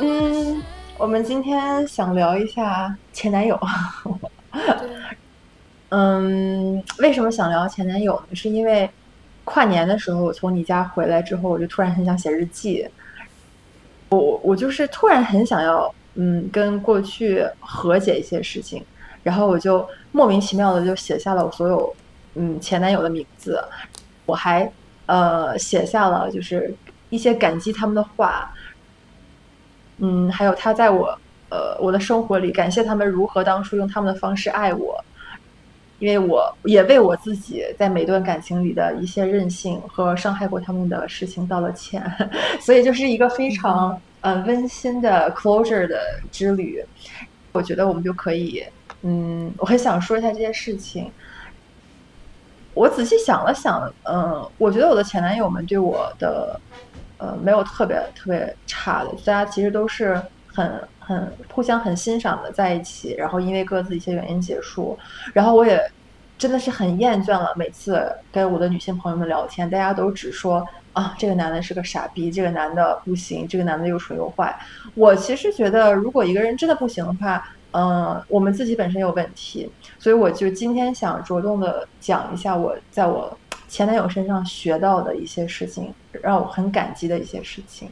嗯我们今天想聊一下前男友。嗯，为什么想聊前男友？呢？是因为跨年的时候，我从你家回来之后，我就突然很想写日记。我我我就是突然很想要，嗯，跟过去和解一些事情，然后我就莫名其妙的就写下了我所有嗯前男友的名字，我还呃写下了就是一些感激他们的话，嗯，还有他在我呃我的生活里，感谢他们如何当初用他们的方式爱我，因为我也为我自己在每段感情里的一些任性和伤害过他们的事情道了歉，所以就是一个非常呃温馨的 closure 的之旅。我觉得我们就可以，嗯，我很想说一下这件事情。我仔细想了想，嗯，我觉得我的前男友们对我的，呃，没有特别特别差的，大家其实都是很很互相很欣赏的在一起，然后因为各自一些原因结束，然后我也真的是很厌倦了每次跟我的女性朋友们聊天，大家都只说啊，这个男的是个傻逼，这个男的不行，这个男的又蠢又坏。我其实觉得，如果一个人真的不行的话，嗯、我们自己本身有问题，所以我就今天想着重的讲一下我在我前男友身上学到的一些事情，让我很感激的一些事情。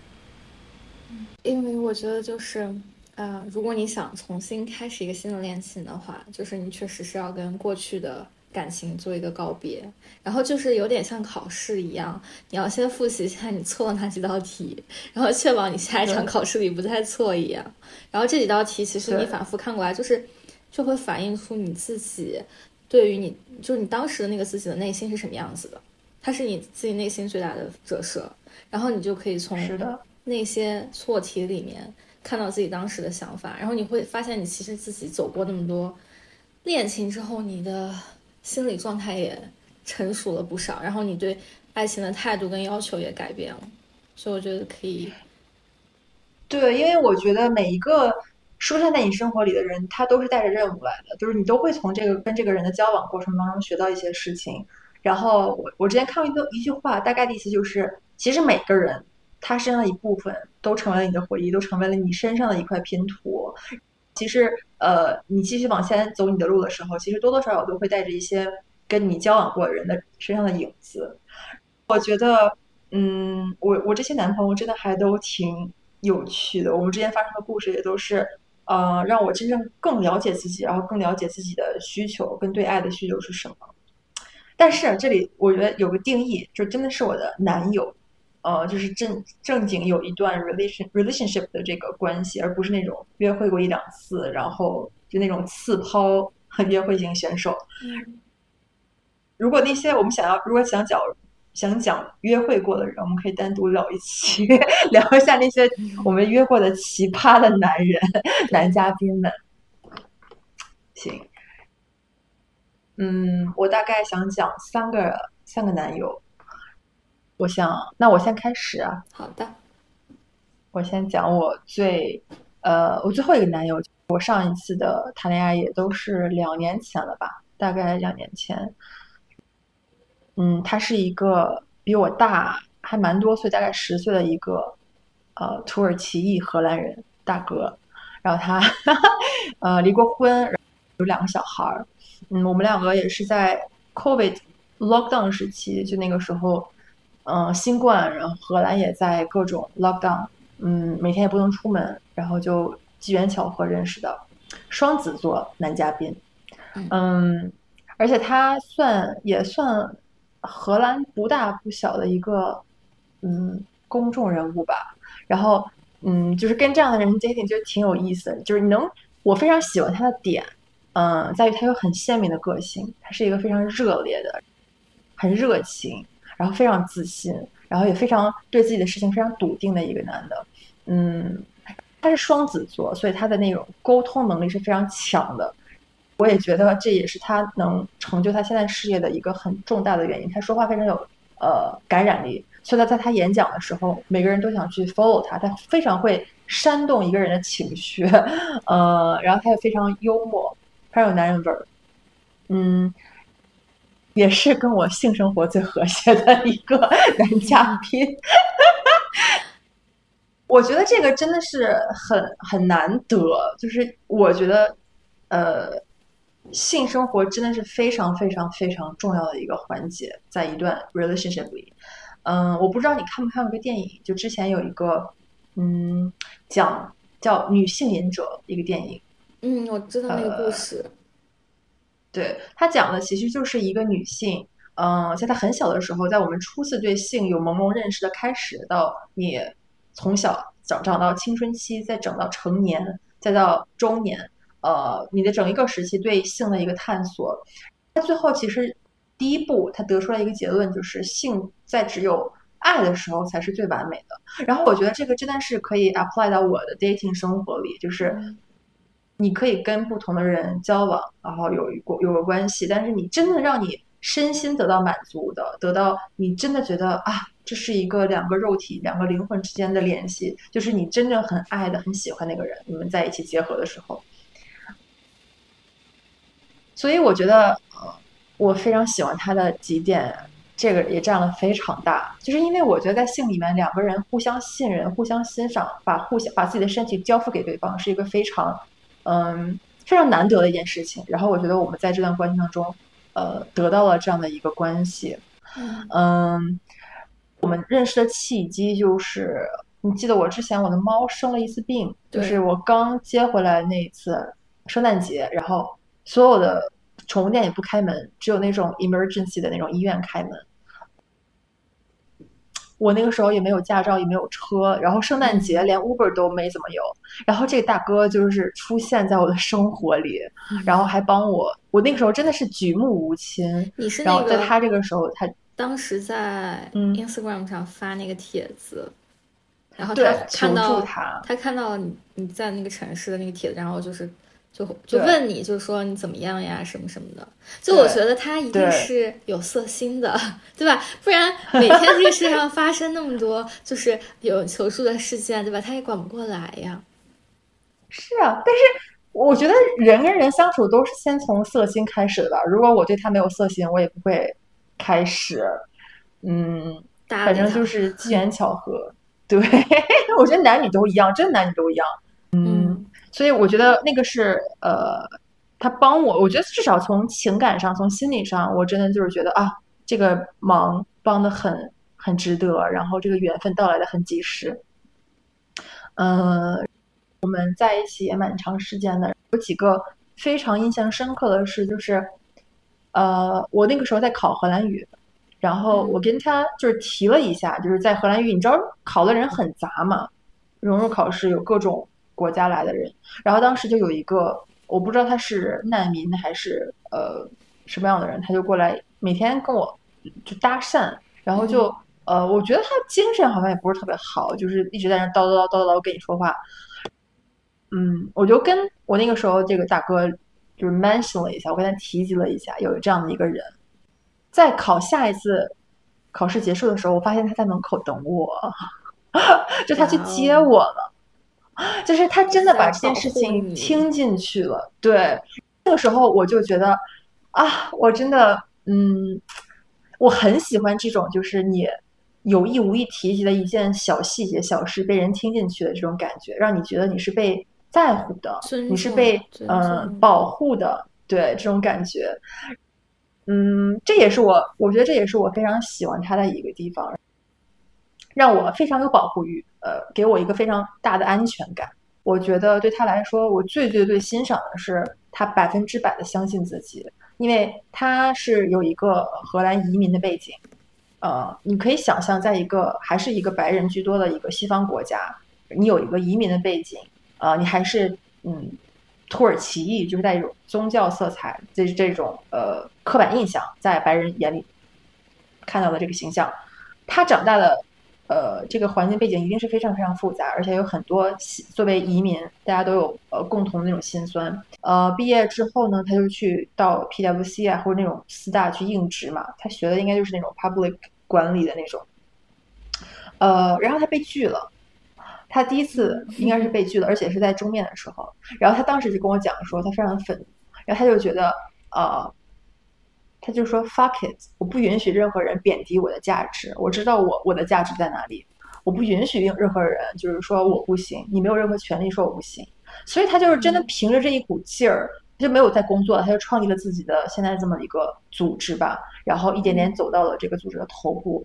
因为我觉得就是，呃，如果你想重新开始一个新的恋情的话，就是你确实是要跟过去的感情做一个告别，然后就是有点像考试一样，你要先复习一下你错了哪几道题，然后确保你下一场 考试里不再错一样。然后这几道题其实你反复看过来，就是就会反映出你自己对于你就是你当时的那个自己的内心是什么样子的，它是你自己内心最大的折射，然后你就可以从，那些错题里面看到自己当时的想法，然后你会发现你其实自己走过那么多恋情之后，你的心理状态也成熟了不少，然后你对爱情的态度跟要求也改变了，所以我觉得可以，对，因为我觉得每一个出现在你生活里的人，他都是带着任务来的，就是你都会从这个跟这个人的交往过程当中学到一些事情。然后我我之前看过一个一句话，大概的意思就是，其实每个人他身上的一部分都成为了你的回忆，都成为了你身上的一块拼图。其实，呃，你继续往前走你的路的时候，其实多多少少都会带着一些跟你交往过的人的身上的影子。我觉得，嗯，我我这些男朋友真的还都挺有趣的。我们之间发生的故事也都是，呃，让我真正更了解自己，然后更了解自己的需求跟对爱的需求是什么。但是这里我觉得有个定义，就真的是我的男友，呃，就是正正经有一段 relation relationship 的这个关系，而不是那种约会过一两次，然后就那种次抛 约会型选手。如果那些我们想要，如果想讲想讲约会过的人，我们可以单独聊一期，聊一下那些我们约过的奇葩的男人、男嘉宾们。行，嗯，我大概想讲三个三个男友。我想，那我先开始啊。好的，我先讲我最，呃，我最后一个男友，我上一次的谈恋爱也都是两年前了吧，大概两年前。嗯，他是一个比我大还蛮多岁，大概十岁的一个，呃，土耳其裔荷兰人大哥。然后他，呃，离过婚，有两个小孩儿。嗯，我们两个也是在 COVID lockdown 时期，就那个时候。嗯，新冠，然后荷兰也在各种 lockdown，嗯，每天也不能出门，然后就机缘巧合认识的双子座男嘉宾，嗯，而且他算也算荷兰不大不小的一个嗯公众人物吧，然后嗯，就是跟这样的人 dating 就挺有意思的，就是能，我非常喜欢他的点，嗯，在于他有很鲜明的个性，他是一个非常热烈的，很热情。然后非常自信，然后也非常对自己的事情非常笃定的一个男的，嗯，他是双子座，所以他的那种沟通能力是非常强的。我也觉得这也是他能成就他现在事业的一个很重大的原因。他说话非常有呃感染力，所以他在他演讲的时候，每个人都想去 follow 他。他非常会煽动一个人的情绪，呃，然后他也非常幽默，非常有男人味儿，嗯。也是跟我性生活最和谐的一个男嘉宾。我觉得这个真的是很很难得，就是我觉得，呃，性生活真的是非常非常非常重要的一个环节，在一段 relationship 里。嗯，我不知道你看没看过一个电影，就之前有一个，嗯，讲叫《女性瘾者》一个电影。嗯，我知道那个故事。对他讲的其实就是一个女性，嗯，在她很小的时候，在我们初次对性有朦胧认识的开始，到你从小长长到青春期，再长到成年，再到中年，呃，你的整一个时期对性的一个探索，他最后其实第一步他得出来一个结论，就是性在只有爱的时候才是最完美的。然后我觉得这个真的是可以 apply 到我的 dating 生活里，就是。你可以跟不同的人交往，然后有一个有个关系，但是你真的让你身心得到满足的，得到你真的觉得啊，这是一个两个肉体、两个灵魂之间的联系，就是你真正很爱的、很喜欢那个人，你们在一起结合的时候。所以我觉得，我非常喜欢他的几点，这个也占了非常大，就是因为我觉得在性里面，两个人互相信任、互相欣赏，把互相把自己的身体交付给对方，是一个非常。嗯，非常难得的一件事情。然后我觉得我们在这段关系当中，呃，得到了这样的一个关系。嗯，我们认识的契机就是，你记得我之前我的猫生了一次病，就是我刚接回来那一次圣诞节，然后所有的宠物店也不开门，只有那种 emergency 的那种医院开门。我那个时候也没有驾照，也没有车，然后圣诞节连 Uber 都没怎么有。然后这个大哥就是出现在我的生活里，然后还帮我。我那个时候真的是举目无亲。你是然后在他这个时候，他当时在 Instagram 上发那个帖子，然后他看到他，他看到你你在那个城市的那个帖子，然后就是。就就问你，就是说你怎么样呀，什么什么的。就我觉得他一定是有色心的，对吧？不然每天这个世界上发生那么多就是有求助的事件，对吧？他也管不过来呀。是啊，但是我觉得人跟人相处都是先从色心开始的吧。如果我对他没有色心，我也不会开始。嗯，反正就是机缘巧合。对，我觉得男女都一样，真的男女都一样。嗯。所以我觉得那个是呃，他帮我，我觉得至少从情感上、从心理上，我真的就是觉得啊，这个忙帮的很很值得，然后这个缘分到来的很及时。嗯，我们在一起也蛮长时间的，有几个非常印象深刻的事，就是呃，我那个时候在考荷兰语，然后我跟他就是提了一下，就是在荷兰语，你知道考的人很杂嘛，融入考试有各种。国家来的人，然后当时就有一个，我不知道他是难民还是呃什么样的人，他就过来每天跟我就搭讪，然后就呃，我觉得他精神好像也不是特别好，就是一直在那叨叨叨叨叨跟你说话。嗯，我就跟我那个时候这个大哥就是 mention 了一下，我跟他提及了一下有这样的一个人，在考下一次考试结束的时候，我发现他在门口等我，就他去接我了。就是他真的把这件事情听进去了，对，那个时候我就觉得啊，我真的，嗯，我很喜欢这种，就是你有意无意提及的一件小细节、小事被人听进去的这种感觉，让你觉得你是被在乎的，你是被嗯保护的，对这种感觉，嗯，这也是我，我觉得这也是我非常喜欢他的一个地方。让我非常有保护欲，呃，给我一个非常大的安全感。我觉得对他来说，我最最最欣赏的是他百分之百的相信自己，因为他是有一个荷兰移民的背景。呃，你可以想象，在一个还是一个白人居多的一个西方国家，你有一个移民的背景，呃，你还是嗯，土耳其裔，就是带一种宗教色彩，这这种呃刻板印象，在白人眼里看到的这个形象，他长大的。呃，这个环境背景一定是非常非常复杂，而且有很多作为移民，大家都有呃共同的那种心酸。呃，毕业之后呢，他就去到 PWC 啊或者那种四大去应职嘛，他学的应该就是那种 public 管理的那种。呃，然后他被拒了，他第一次应该是被拒了，而且是在终面的时候。然后他当时就跟我讲说，他非常愤怒，然后他就觉得呃，他就说 fuck it，我不允许任何人贬低我的价值，我知道我我的价值在哪里，我不允许任何人就是说我不行，你没有任何权利说我不行。所以他就是真的凭着这一股劲儿，他就没有在工作，他就创立了自己的现在这么一个组织吧，然后一点点走到了这个组织的头部。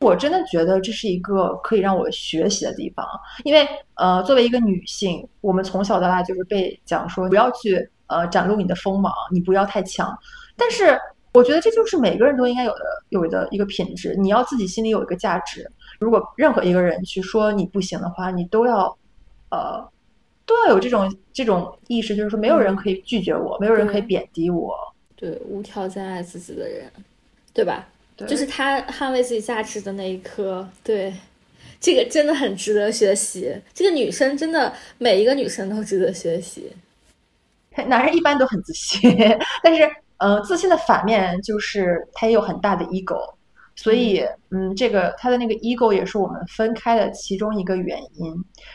我真的觉得这是一个可以让我学习的地方，因为呃，作为一个女性，我们从小到大就是被讲说不要去呃展露你的锋芒，你不要太强。但是我觉得这就是每个人都应该有的有的一个品质，你要自己心里有一个价值。如果任何一个人去说你不行的话，你都要呃都要有这种这种意识，就是说没有人可以拒绝我，没有人可以贬低我。对，无条件爱自己的人，对吧？对就是他捍卫自己价值的那一刻，对，这个真的很值得学习。这个女生真的每一个女生都值得学习。男人一般都很自信，但是呃，自信的反面就是他也有很大的 ego，所以嗯，这个他的那个 ego 也是我们分开的其中一个原因。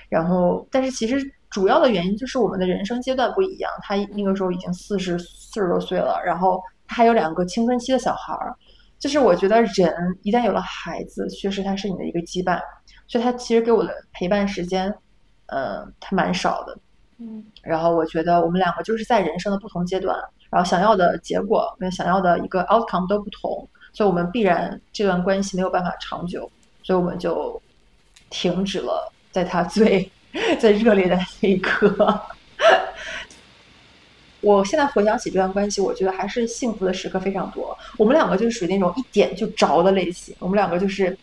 然后，但是其实主要的原因就是我们的人生阶段不一样，他那个时候已经四十四十多岁了，然后他还有两个青春期的小孩儿。就是我觉得人一旦有了孩子，确实他是你的一个羁绊，所以他其实给我的陪伴时间，呃，他蛮少的。嗯，然后我觉得我们两个就是在人生的不同阶段，然后想要的结果跟想要的一个 outcome 都不同，所以我们必然这段关系没有办法长久，所以我们就停止了在他最最热烈的那一刻。我现在回想起这段关系，我觉得还是幸福的时刻非常多。我们两个就是属于那种一点就着的类型，我们两个就是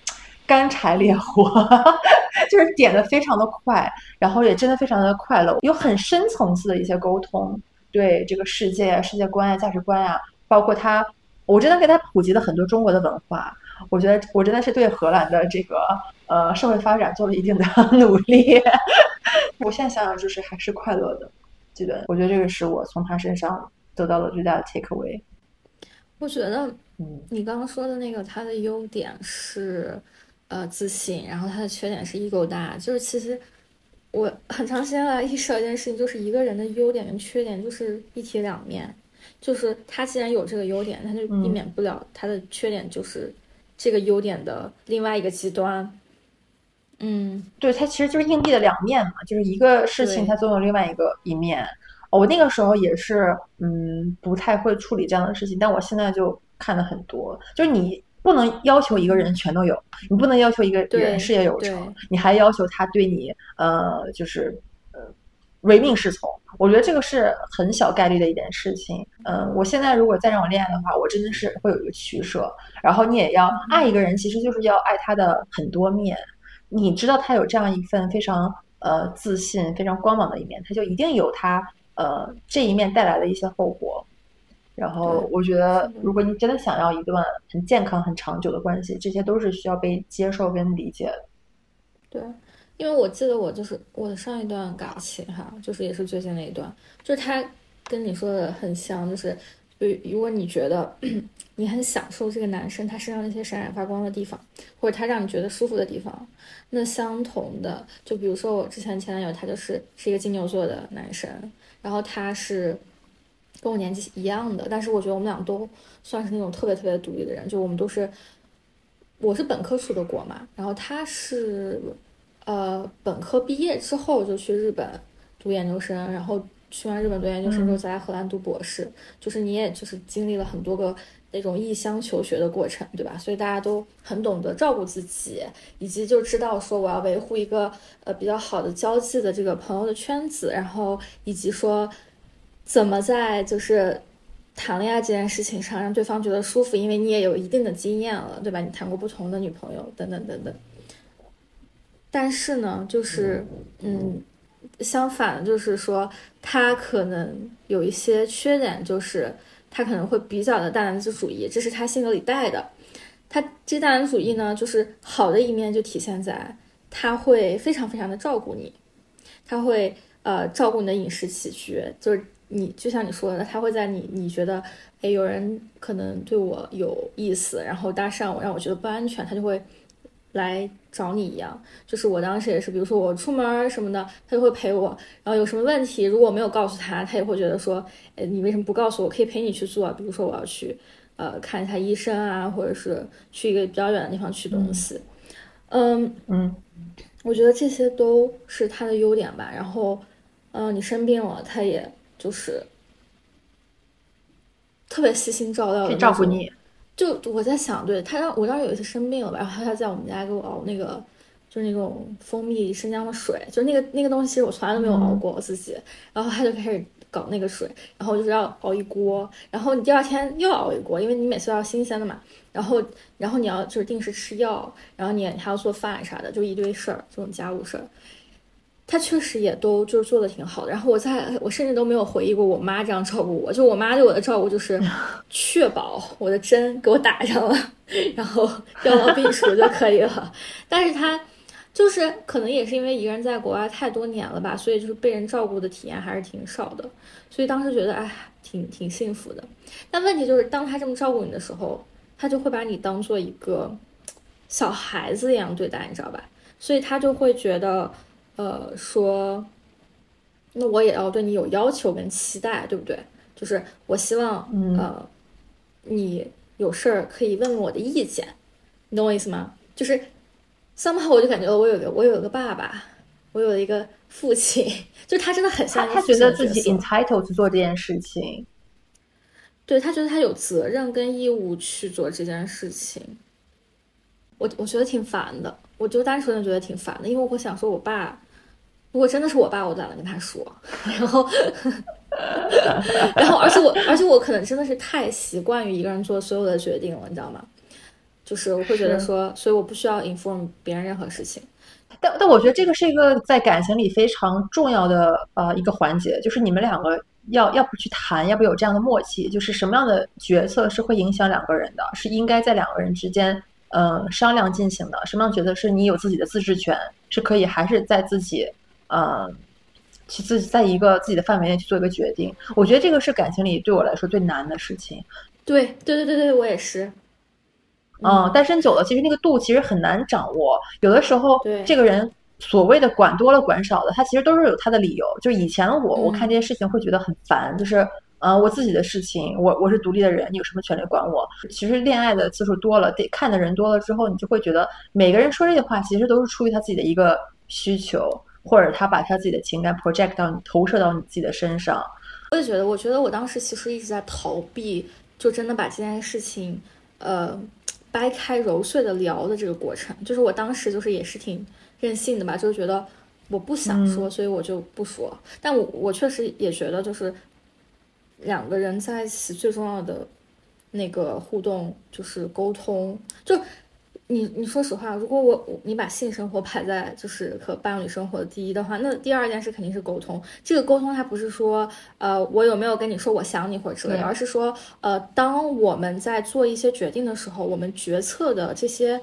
干柴烈火，就是点的非常的快，然后也真的非常的快乐，有很深层次的一些沟通，对这个世界、世界观啊、价值观啊，包括他，我真的给他普及了很多中国的文化。我觉得我真的是对荷兰的这个呃社会发展做了一定的 努力。我现在想想，就是还是快乐的。这个，我觉得这个是我从他身上得到的最大的 take away。我觉得嗯你刚刚说的那个，他的优点是呃自信，然后他的缺点是 ego 大。就是其实我很长时间来意识到一件事情，就是一个人的优点跟缺点就是一体两面。就是他既然有这个优点，他就避免不了他的缺点，就是这个优点的另外一个极端。嗯，对，它其实就是硬币的两面嘛，就是一个事情对它总有另外一个一面。我那个时候也是，嗯，不太会处理这样的事情，但我现在就看的很多，就是你不能要求一个人全都有，你不能要求一个人事业有成，你还要求他对你，呃，就是呃唯命是从。我觉得这个是很小概率的一件事情。嗯、我现在如果再让我恋爱的话，我真的是会有一个取舍。然后你也要爱一个人，其实就是要爱他的很多面。你知道他有这样一份非常呃自信、非常光芒的一面，他就一定有他呃这一面带来的一些后果。然后我觉得，如果你真的想要一段很健康、很长久的关系，这些都是需要被接受跟理解的。对，因为我记得我就是我的上一段感情哈，就是也是最近那一段，就是他跟你说的很像，就是就如果你觉得 你很享受这个男生他身上那些闪闪发光的地方，或者他让你觉得舒服的地方，那相同的，就比如说我之前前男友，他就是是一个金牛座的男生，然后他是跟我年纪一样的，但是我觉得我们俩都算是那种特别特别独立的人，就我们都是，我是本科出的国嘛，然后他是呃本科毕业之后就去日本读研究生，然后去完日本读研究生之后嗯再来荷兰读博士，就是你也就是经历了很多个那种异乡求学的过程，对吧？所以大家都很懂得照顾自己，以及就知道说我要维护一个呃比较好的交际的这个朋友的圈子，然后以及说怎么在就是谈恋爱这件事情上让对方觉得舒服，因为你也有一定的经验了，对吧？你谈过不同的女朋友等等等等。但是呢，就是嗯，相反，就是说他可能有一些缺点，就是他可能会比较的大男子主义，这是他性格里带的。他这大男子主义呢，就是好的一面就体现在他会非常非常的照顾你，他会呃照顾你的饮食起居，就是你就像你说的，他会在你你觉得哎有人可能对我有意思，然后搭讪我让我觉得不安全，他就会来找你一样。就是我当时也是，比如说我出门儿什么的，他就会陪我，然后有什么问题如果我没有告诉他，他也会觉得说，哎你为什么不告诉我？可以陪你去做，比如说我要去。呃看一下医生啊，或者是去一个比较远的地方取东西。嗯嗯，我觉得这些都是他的优点吧。然后，嗯，你生病了，他也就是特别细心照料的照顾你。就我在想，对他让我当时有一次生病了吧，然后他在我们家给我熬那个，就是那种蜂蜜生姜的水，就是那个那个东西，其实我从来都没有熬过我自己。然后他就开始搞那个水，然后就是要熬一锅，然后你第二天又要熬一锅，因为你每次要新鲜的嘛。然后，然后你要就是定时吃药，然后你还要做饭啥的，就一堆事儿，这种家务事儿。他确实也都就是做的挺好的，然后我在我甚至都没有回忆过我妈这样照顾我，就我妈对我的照顾就是 确保我的针给我打上了，然后药到病除就可以了。但是他就是可能也是因为一个人在国外太多年了吧，所以就是被人照顾的体验还是挺少的，所以当时觉得哎挺挺幸福的。但问题就是当他这么照顾你的时候，他就会把你当做一个小孩子一样对待，你知道吧？所以他就会觉得。呃，说，那我也要对你有要求跟期待，对不对？就是我希望，呃，你有事儿可以问问我的意见，你懂我意思吗？就是 somehow 我就感觉我有个我有个爸爸，我有一个父亲，就是他真的很像他觉得自己 entitled 去做这件事情，对他觉得他有责任跟义务去做这件事情，我我觉得挺烦的。我就单纯的觉得挺烦的，因为我想说，我爸如果真的是我爸，我懒得跟他说。然后，然后，而且我，而且我可能真的是太习惯于一个人做所有的决定了，你知道吗？就是我会觉得说，所以我不需要 inform 别人任何事情。但但我觉得这个是一个在感情里非常重要的呃一个环节，就是你们两个要要不去谈，要不有这样的默契，就是什么样的决策是会影响两个人的，是应该在两个人之间。嗯，商量进行的，什么样觉得是你有自己的自治权，是可以还是在自己，嗯，去自己在一个自己的范围内去做一个决定？我觉得这个是感情里对我来说最难的事情。对，对对对对，我也是。嗯，单身久了，其实那个度其实很难掌握。有的时候，这个人所谓的管多了管少的，他其实都是有他的理由。就是以前我我看这些事情会觉得很烦，就是。呃，我自己的事情，我我是独立的人，你有什么权利管我？其实恋爱的次数多了，得看的人多了之后，你就会觉得每个人说这些话，其实都是出于他自己的一个需求，或者他把他自己的情感 project 到你，投射到你自己的身上。我也觉得，我觉得我当时其实一直在逃避，就真的把这件事情，呃，掰开揉碎的聊的这个过程。就是我当时就是也是挺任性的吧，就是觉得我不想说，所以我就不说。但我我确实也觉得就是。两个人在一起最重要的那个互动就是沟通。就你你说实话，如果我你把性生活排在就是和伴侣生活的第一的话，那第二件事肯定是沟通。这个沟通它不是说呃我有没有跟你说我想你或者之类，而是说呃当我们在做一些决定的时候，我们决策的这些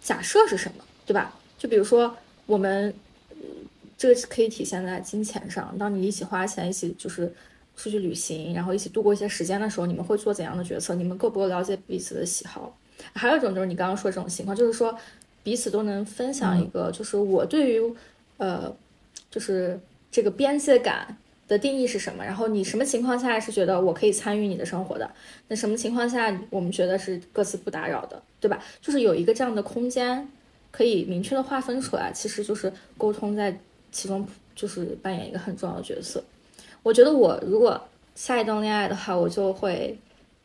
假设是什么，对吧？就比如说我们这个可以体现在金钱上，当你一起花钱，一起就是。出去旅行，然后一起度过一些时间的时候，你们会做怎样的决策？你们够不够了解彼此的喜好？还有一种就是你刚刚说这种情况，就是说彼此都能分享一个，就是我对于呃，就是这个边界感的定义是什么？然后你什么情况下是觉得我可以参与你的生活的？那什么情况下我们觉得是各自不打扰的，对吧？就是有一个这样的空间可以明确的划分出来，其实就是沟通在其中就是扮演一个很重要的角色。我觉得我如果下一段恋爱的话，我就会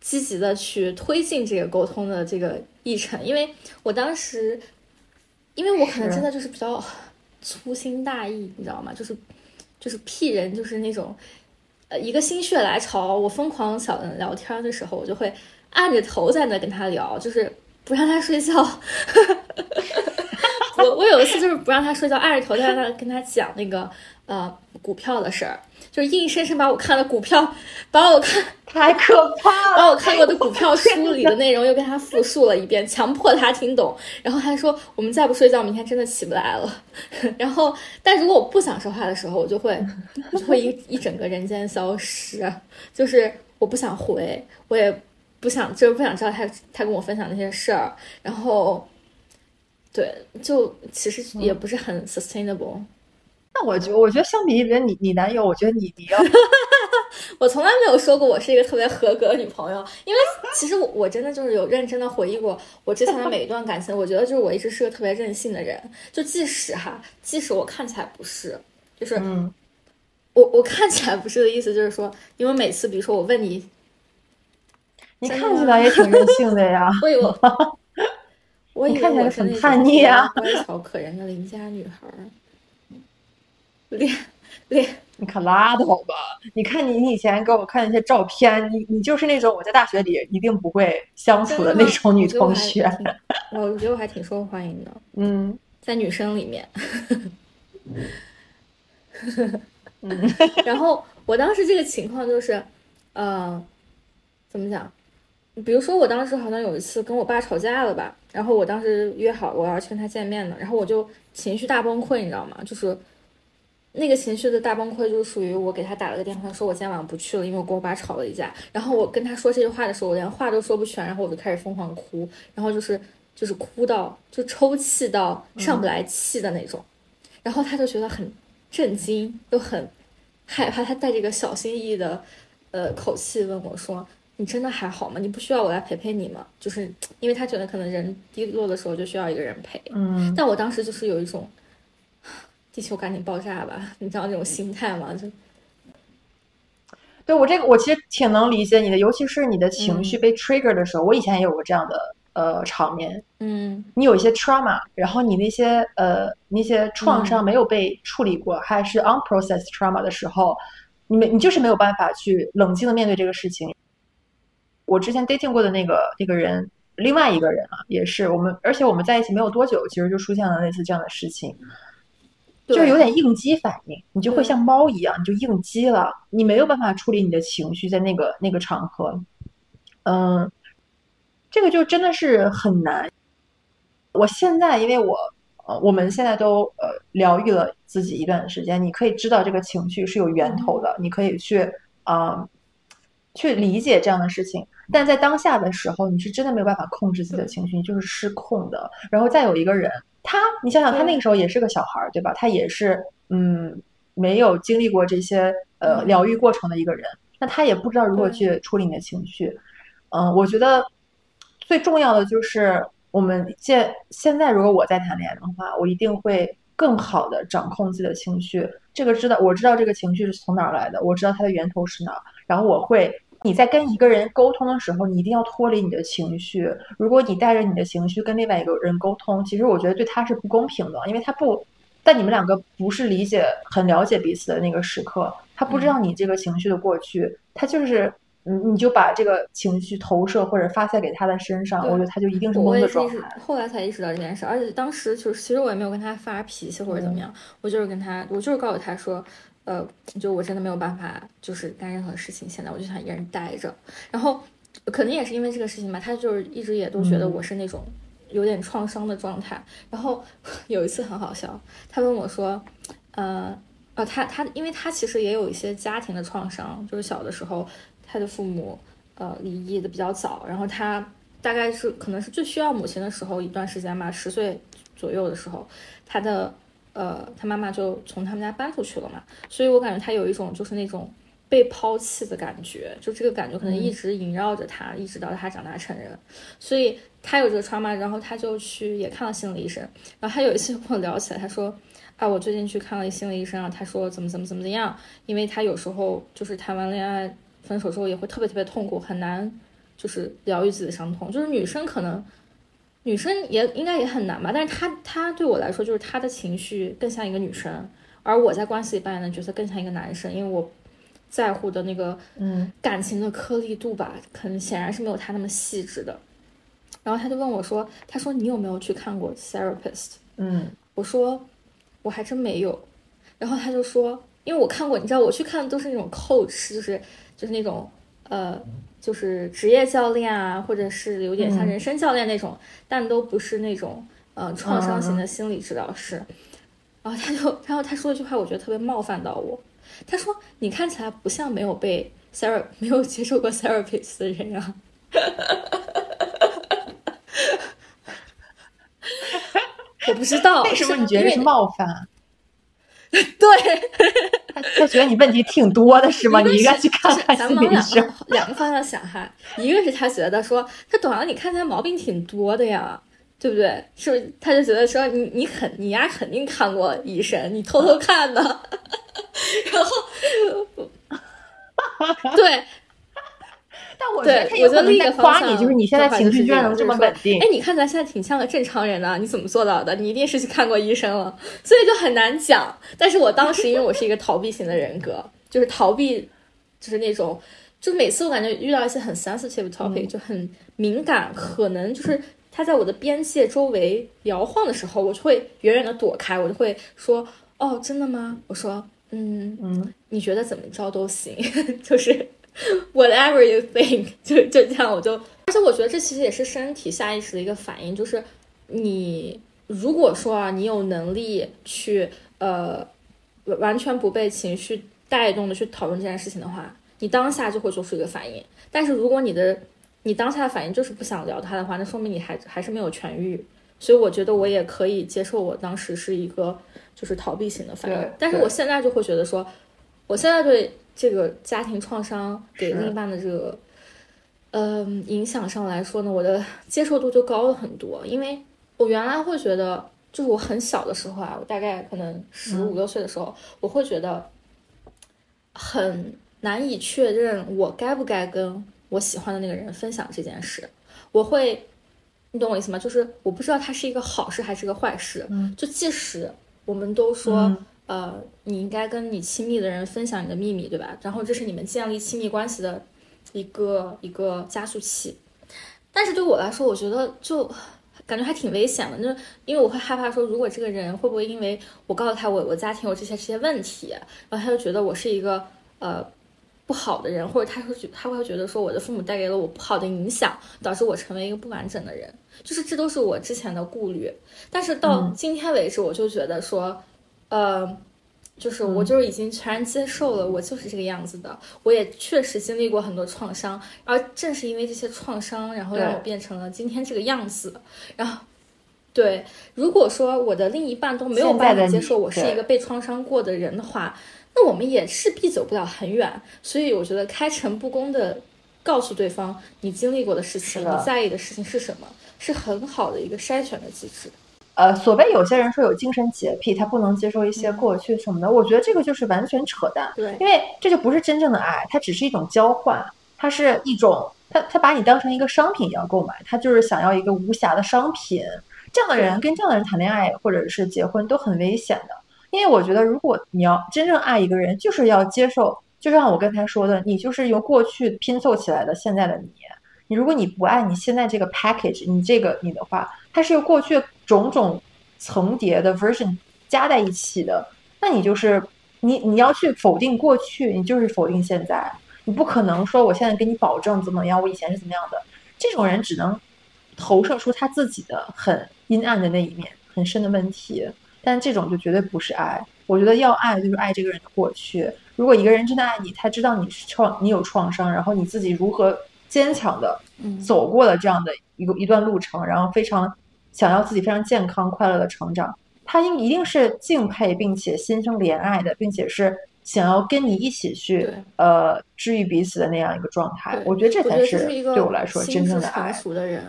积极的去推进这个沟通的这个议程，因为我当时，因为我可能真的就是比较粗心大意，你知道吗？就是就是屁人，就是那种呃一个心血来潮，我疯狂想聊天的时候，我就会按着头在那跟他聊，就是不让他睡觉。我我有一次就是不让他睡觉，按着头在那跟他讲那个呃股票的事儿。就是硬生生把我看的股票，把我看 太可怕了，把我看过的股票 书里的内容又跟他复述了一遍，强迫他听懂。然后他说：“我们再不睡觉，明天真的起不来了。”然后，但如果我不想说话的时候，我就会就会一一整个人间消失，就是我不想回，我也不想，就是不想知道他他跟我分享那些事儿。然后，对，就其实也不是很 sustainable。那我觉，我觉得相比于你，你男友，我觉得你你要 我从来没有说过我是一个特别合格的女朋友，因为其实我我真的就是有认真的回忆过我之前的每一段感情，我觉得就是我一直是个特别任性的人，就即使哈，即使我看起来不是，就是嗯我我看起来不是的意思，就是说，因为每次比如说我问你，你看起来也挺任性的呀。我以为 我以为你看起来很叛逆啊特别乖巧可人的邻家女孩儿，恋恋你可拉倒吧！你看你，你以前给我看那些照片，你你就是那种我在大学里一定不会相处的那种女同学。我觉得我还挺受欢迎的，嗯在女生里面。嗯 然后我当时这个情况就是，呃，怎么讲？比如说我当时好像有一次跟我爸吵架了吧，然后我当时约好我要去跟他见面的，然后我就情绪大崩溃，你知道吗？就是那个情绪的大崩溃，就是属于我给他打了个电话，说我今天晚上不去了，因为我跟我爸吵了一架。然后我跟他说这句话的时候，我连话都说不全，然后我就开始疯狂哭，然后就是就是哭到就抽泣到上不来气的那种。然后他就觉得很震惊，又很害怕，他带着一个小心翼翼的呃口气问我说：“你真的还好吗？你不需要我来陪陪你吗？”就是因为他觉得可能人低落的时候就需要一个人陪。嗯，但我当时就是有一种地球赶紧爆炸吧，你知道那种心态吗？就对我这个我其实挺能理解你的，尤其是你的情绪嗯被 trigger 的时候，我以前也有过这样的呃场面。嗯你有一些 trauma，然后你那些呃那些创伤嗯没有被处理过，还是 unprocessed trauma 的时候，你没你就是没有办法去冷静的面对这个事情。我之前 dating 过的那个那个人，另外一个人啊，也是我们，而且我们在一起没有多久，其实就出现了类似这样的事情，就是有点应激反应，你就会像猫一样，你就应激了，你没有办法处理你的情绪在那个那个场合，嗯，这个就真的是很难。我现在因为我呃，我们现在都呃疗愈了自己一段时间，你可以知道这个情绪是有源头的，你可以去啊、呃去理解这样的事情。但在当下的时候，你是真的没有办法控制自己的情绪，你就是失控的。然后再有一个人，他，你想想，他那个时候也是个小孩儿，对吧？他也是嗯，没有经历过这些呃嗯疗愈过程的一个人，那他也不知道如何去处理你的情绪。嗯，我觉得最重要的就是我们现现在，如果我在谈恋爱的话，我一定会更好的掌控自己的情绪。这个知道，我知道这个情绪是从哪儿来的，我知道它的源头是哪儿，然后我会。你在跟一个人沟通的时候，你一定要脱离你的情绪。如果你带着你的情绪跟另外一个人沟通，其实我觉得对他是不公平的，因为他不，但你们两个不是理解、很了解彼此的那个时刻，他不知道你这个情绪的过去，他就是，你，你就把这个情绪投射或者发泄给他的身上，我觉得他就一定是懵的状态。后来才意识到这件事，而且当时就是其实我也没有跟他发脾气或者怎么样，我就是跟他，我就是告诉他说，呃，就我真的没有办法，就是干任何事情，现在我就想一个人待着。然后可能也是因为这个事情吧，他就是一直也都觉得嗯我是那种有点创伤的状态。然后 有一次很好笑，他问我说，呃，呃，他他，因为他其实也有一些家庭的创伤，就是小的时候他的父母呃离异的比较早，然后他大概是可能是最需要母亲的时候一段时间吧，十岁左右的时候，他的呃他妈妈就从他们家搬出去了嘛，所以我感觉他有一种就是那种被抛弃的感觉，就这个感觉可能一直萦绕着他，一直到他长大成人，所以他有这个 trauma，然后他就去也看了心理医生，然后他有一次跟我聊起来，他说。啊，我最近去看了心理医生啊，他说怎么怎么怎么怎么样，因为他有时候就是谈完恋爱分手之后也会特别特别痛苦，很难就是疗愈自己的伤痛。就是女生可能，女生也应该也很难吧，但是她她对我来说就是她的情绪更像一个女生，而我在关系里扮演的角色更像一个男生，因为我在乎的那个嗯感情的颗粒度吧，可能显然是没有她那么细致的。然后他就问我说：“他说你有没有去看过 therapist？” 嗯我说我还真没有，然后他就说，因为我看过，你知道我去看的都是那种 coach，就是就是那种呃，就是职业教练啊，或者是有点像嗯人生教练那种，但都不是那种呃创伤型的心理治疗师。然后他就，然后他说了一句话，我觉得特别冒犯到我。他说：“你看起来不像没有被 ther 没有接受过 therapist 的人啊。”我不知道为什么你觉得是冒犯？对，他觉得你问题挺多的是吗？你应该去看看心理医生。个两个方向想哈，一个是他觉得说，他董阳你看起来毛病挺多的呀，对不对？是不是？他就觉得说你你肯你丫肯定看过医生，你偷偷看的，然后 对，但我觉得对他有可能我觉得另一个在夸你，方向就是你现在情绪居然能这么稳定哎，。你看起来现在挺像个正常人的，你怎么做到的？你一定是去看过医生了，所以就很难讲。但是我当时因为我是一个逃避型的人格，就是逃避，就是那种，就每次我感觉遇到一些很 sensitive topic，、就很敏感，可能就是他在我的边界周围摇晃的时候，我就会远远的躲开，我就会说，哦，真的吗？我说，嗯嗯，你觉得怎么着都行，就是 whatever you think，就就这样，我就，而且我觉得这其实也是身体下意识的一个反应，就是你如果说啊，你有能力去呃完完全不被情绪带动的去讨论这件事情的话，你当下就会做出一个反应。但是如果你的你当下的反应就是不想聊他的话，那说明你还还是没有痊愈。所以我觉得我也可以接受，我当时是一个就是逃避型的反应。但是我现在就会觉得说，我现在对这个家庭创伤给另一半的这个，嗯、影响上来说呢，我的接受度就高了很多。因为我原来会觉得，就是我很小的时候啊，我大概可能十五六岁的时候，我会觉得很难以确认我该不该跟我喜欢的那个人分享这件事。我会，你懂我意思吗？就是我不知道它是一个好事还是个坏事。嗯就即使我们都说，嗯呃，你应该跟你亲密的人分享你的秘密，对吧？然后这是你们建立亲密关系的一个一个加速器。但是对我来说，我觉得就感觉还挺危险的，就是因为我会害怕说，如果这个人会不会因为我告诉他我我家庭有这些这些问题，然后他就觉得我是一个呃不好的人，或者他会觉他会觉得说我的父母带给了我不好的影响，导致我成为一个不完整的人，就是这都是我之前的顾虑。但是到今天为止，我就觉得说，呃。就是我嗯就是已经全然接受了，我就是这个样子的。我也确实经历过很多创伤，而正是因为这些创伤，然后让我变成了今天这个样子。然后，对，如果说我的另一半都没有办法接受我是一个被创伤过的人的话，那我们也势必走不了很远。所以我觉得开诚布公的告诉对方你经历过的事情，你在意的事情是什么，是很好的一个筛选的机制。呃，所谓有些人说有精神洁癖，他不能接受一些嗯过去什么的，我觉得这个就是完全扯淡。对因为这就不是真正的爱，它只是一种交换，它是一种，他他把你当成一个商品一样购买，他就是想要一个无瑕的商品。这样的人跟这样的人谈恋爱或者是结婚都很危险的，因为我觉得如果你要真正爱一个人，就是要接受，就像我刚才说的，你就是由过去拼凑起来的现在的你。你如果你不爱你现在这个 package，你这个你的话，它是由过去种种层叠的 version 加在一起的，那你就是你你要去否定过去，你就是否定现在，你不可能说我现在给你保证怎么样，我以前是怎么样的，这种人只能投射出他自己的很阴暗的那一面，很深的问题，但这种就绝对不是爱。我觉得要爱就是爱这个人的过去。如果一个人真的爱你，他知道你是创你有创伤，然后你自己如何坚强的嗯走过了这样的一个一段路程，然后非常想要自己非常健康快乐的成长，他应一定是敬佩并且心生怜爱的，并且是想要跟你一起去呃治愈彼此的那样一个状态。我觉得这才是对我来说真正的爱成。熟的人，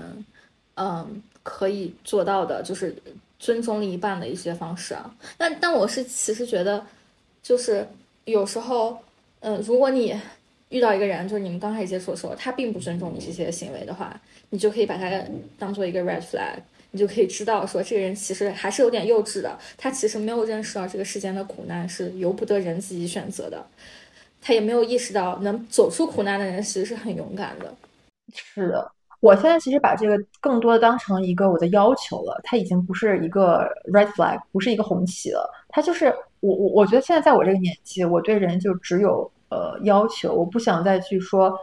嗯，可以做到的，就是尊重另一半的一些方式啊。但但我是其实觉得，就是有时候，嗯、如果你遇到一个人，就是你们刚开始接触的时候，他并不尊重你这些行为的话，你就可以把他当做一个 red flag。你就可以知道，说这个人其实还是有点幼稚的，他其实没有认识到这个世间的苦难是由不得人自己选择的，他也没有意识到能走出苦难的人其实是很勇敢的。是的，我现在其实把这个更多的当成一个我的要求了，它已经不是一个 red flag，不是一个红旗了，它就是我我我觉得现在在我这个年纪，我对人就只有呃要求，我不想再去说，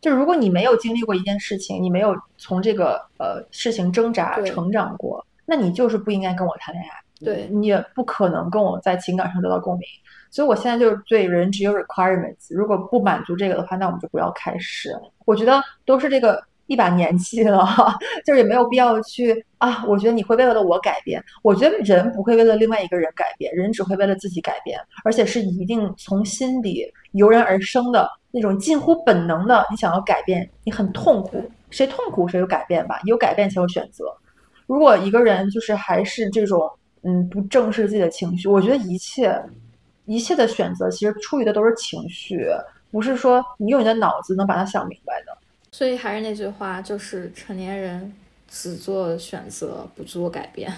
就如果你没有经历过一件事情，你没有从这个呃事情挣扎成长过，那你就是不应该跟我谈恋爱，对你也不可能跟我在情感上得到共鸣。所以我现在就是对人只有 requirements，如果不满足这个的话，那我们就不要开始。我觉得都是这个一把年纪了，就是也没有必要去啊。我觉得你会为了我改变，我觉得人不会为了另外一个人改变，人只会为了自己改变，而且是一定从心底油然而生的那种近乎本能的。你想要改变，你很痛苦，谁痛苦谁有改变吧，有改变才有选择。如果一个人就是还是这种嗯不正视自己的情绪，我觉得一切一切的选择其实出于的都是情绪，不是说你用你的脑子能把它想明白的。所以还是那句话，就是成年人只做选择，不做改变，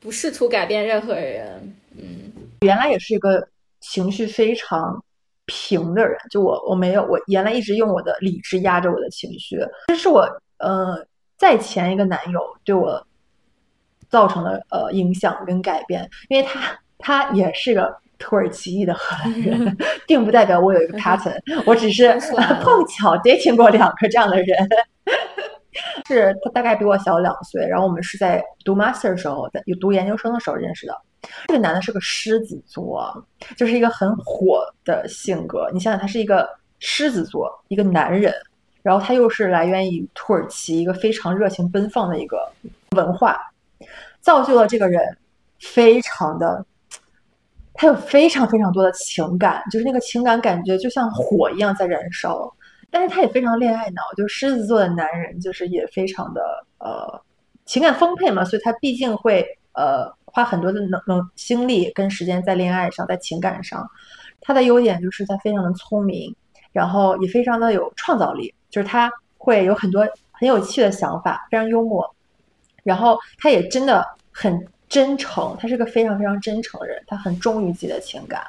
不试图改变任何人。嗯，原来也是一个情绪非常平的人，就我我没有，我原来一直用我的理智压着我的情绪。这是我呃在前一个男友对我造成的呃影响跟改变，因为他他也是个。土耳其裔的荷兰人，并不代表我有一个 pattern，我只是 碰巧 dating 过两个这样的人。是他大概比我小两岁，然后我们是在读 master 的时候，在有读研究生的时候认识的。这个男的是个狮子座，就是一个很火的性格。你想想，他是一个狮子座，一个男人，然后他又是来源于土耳其一个非常热情奔放的一个文化，造就了这个人非常的。他有非常非常多的情感，就是那个情感感觉就像火一样在燃烧，但是他也非常恋爱脑，就是狮子座的男人，就是也非常的呃情感丰沛嘛，所以他毕竟会呃花很多的能能精力跟时间在恋爱上，在情感上。他的优点就是他非常的聪明，然后也非常的有创造力，就是他会有很多很有趣的想法，非常幽默，然后他也真的很。真诚，他是个非常非常真诚的人，他很忠于自己的情感。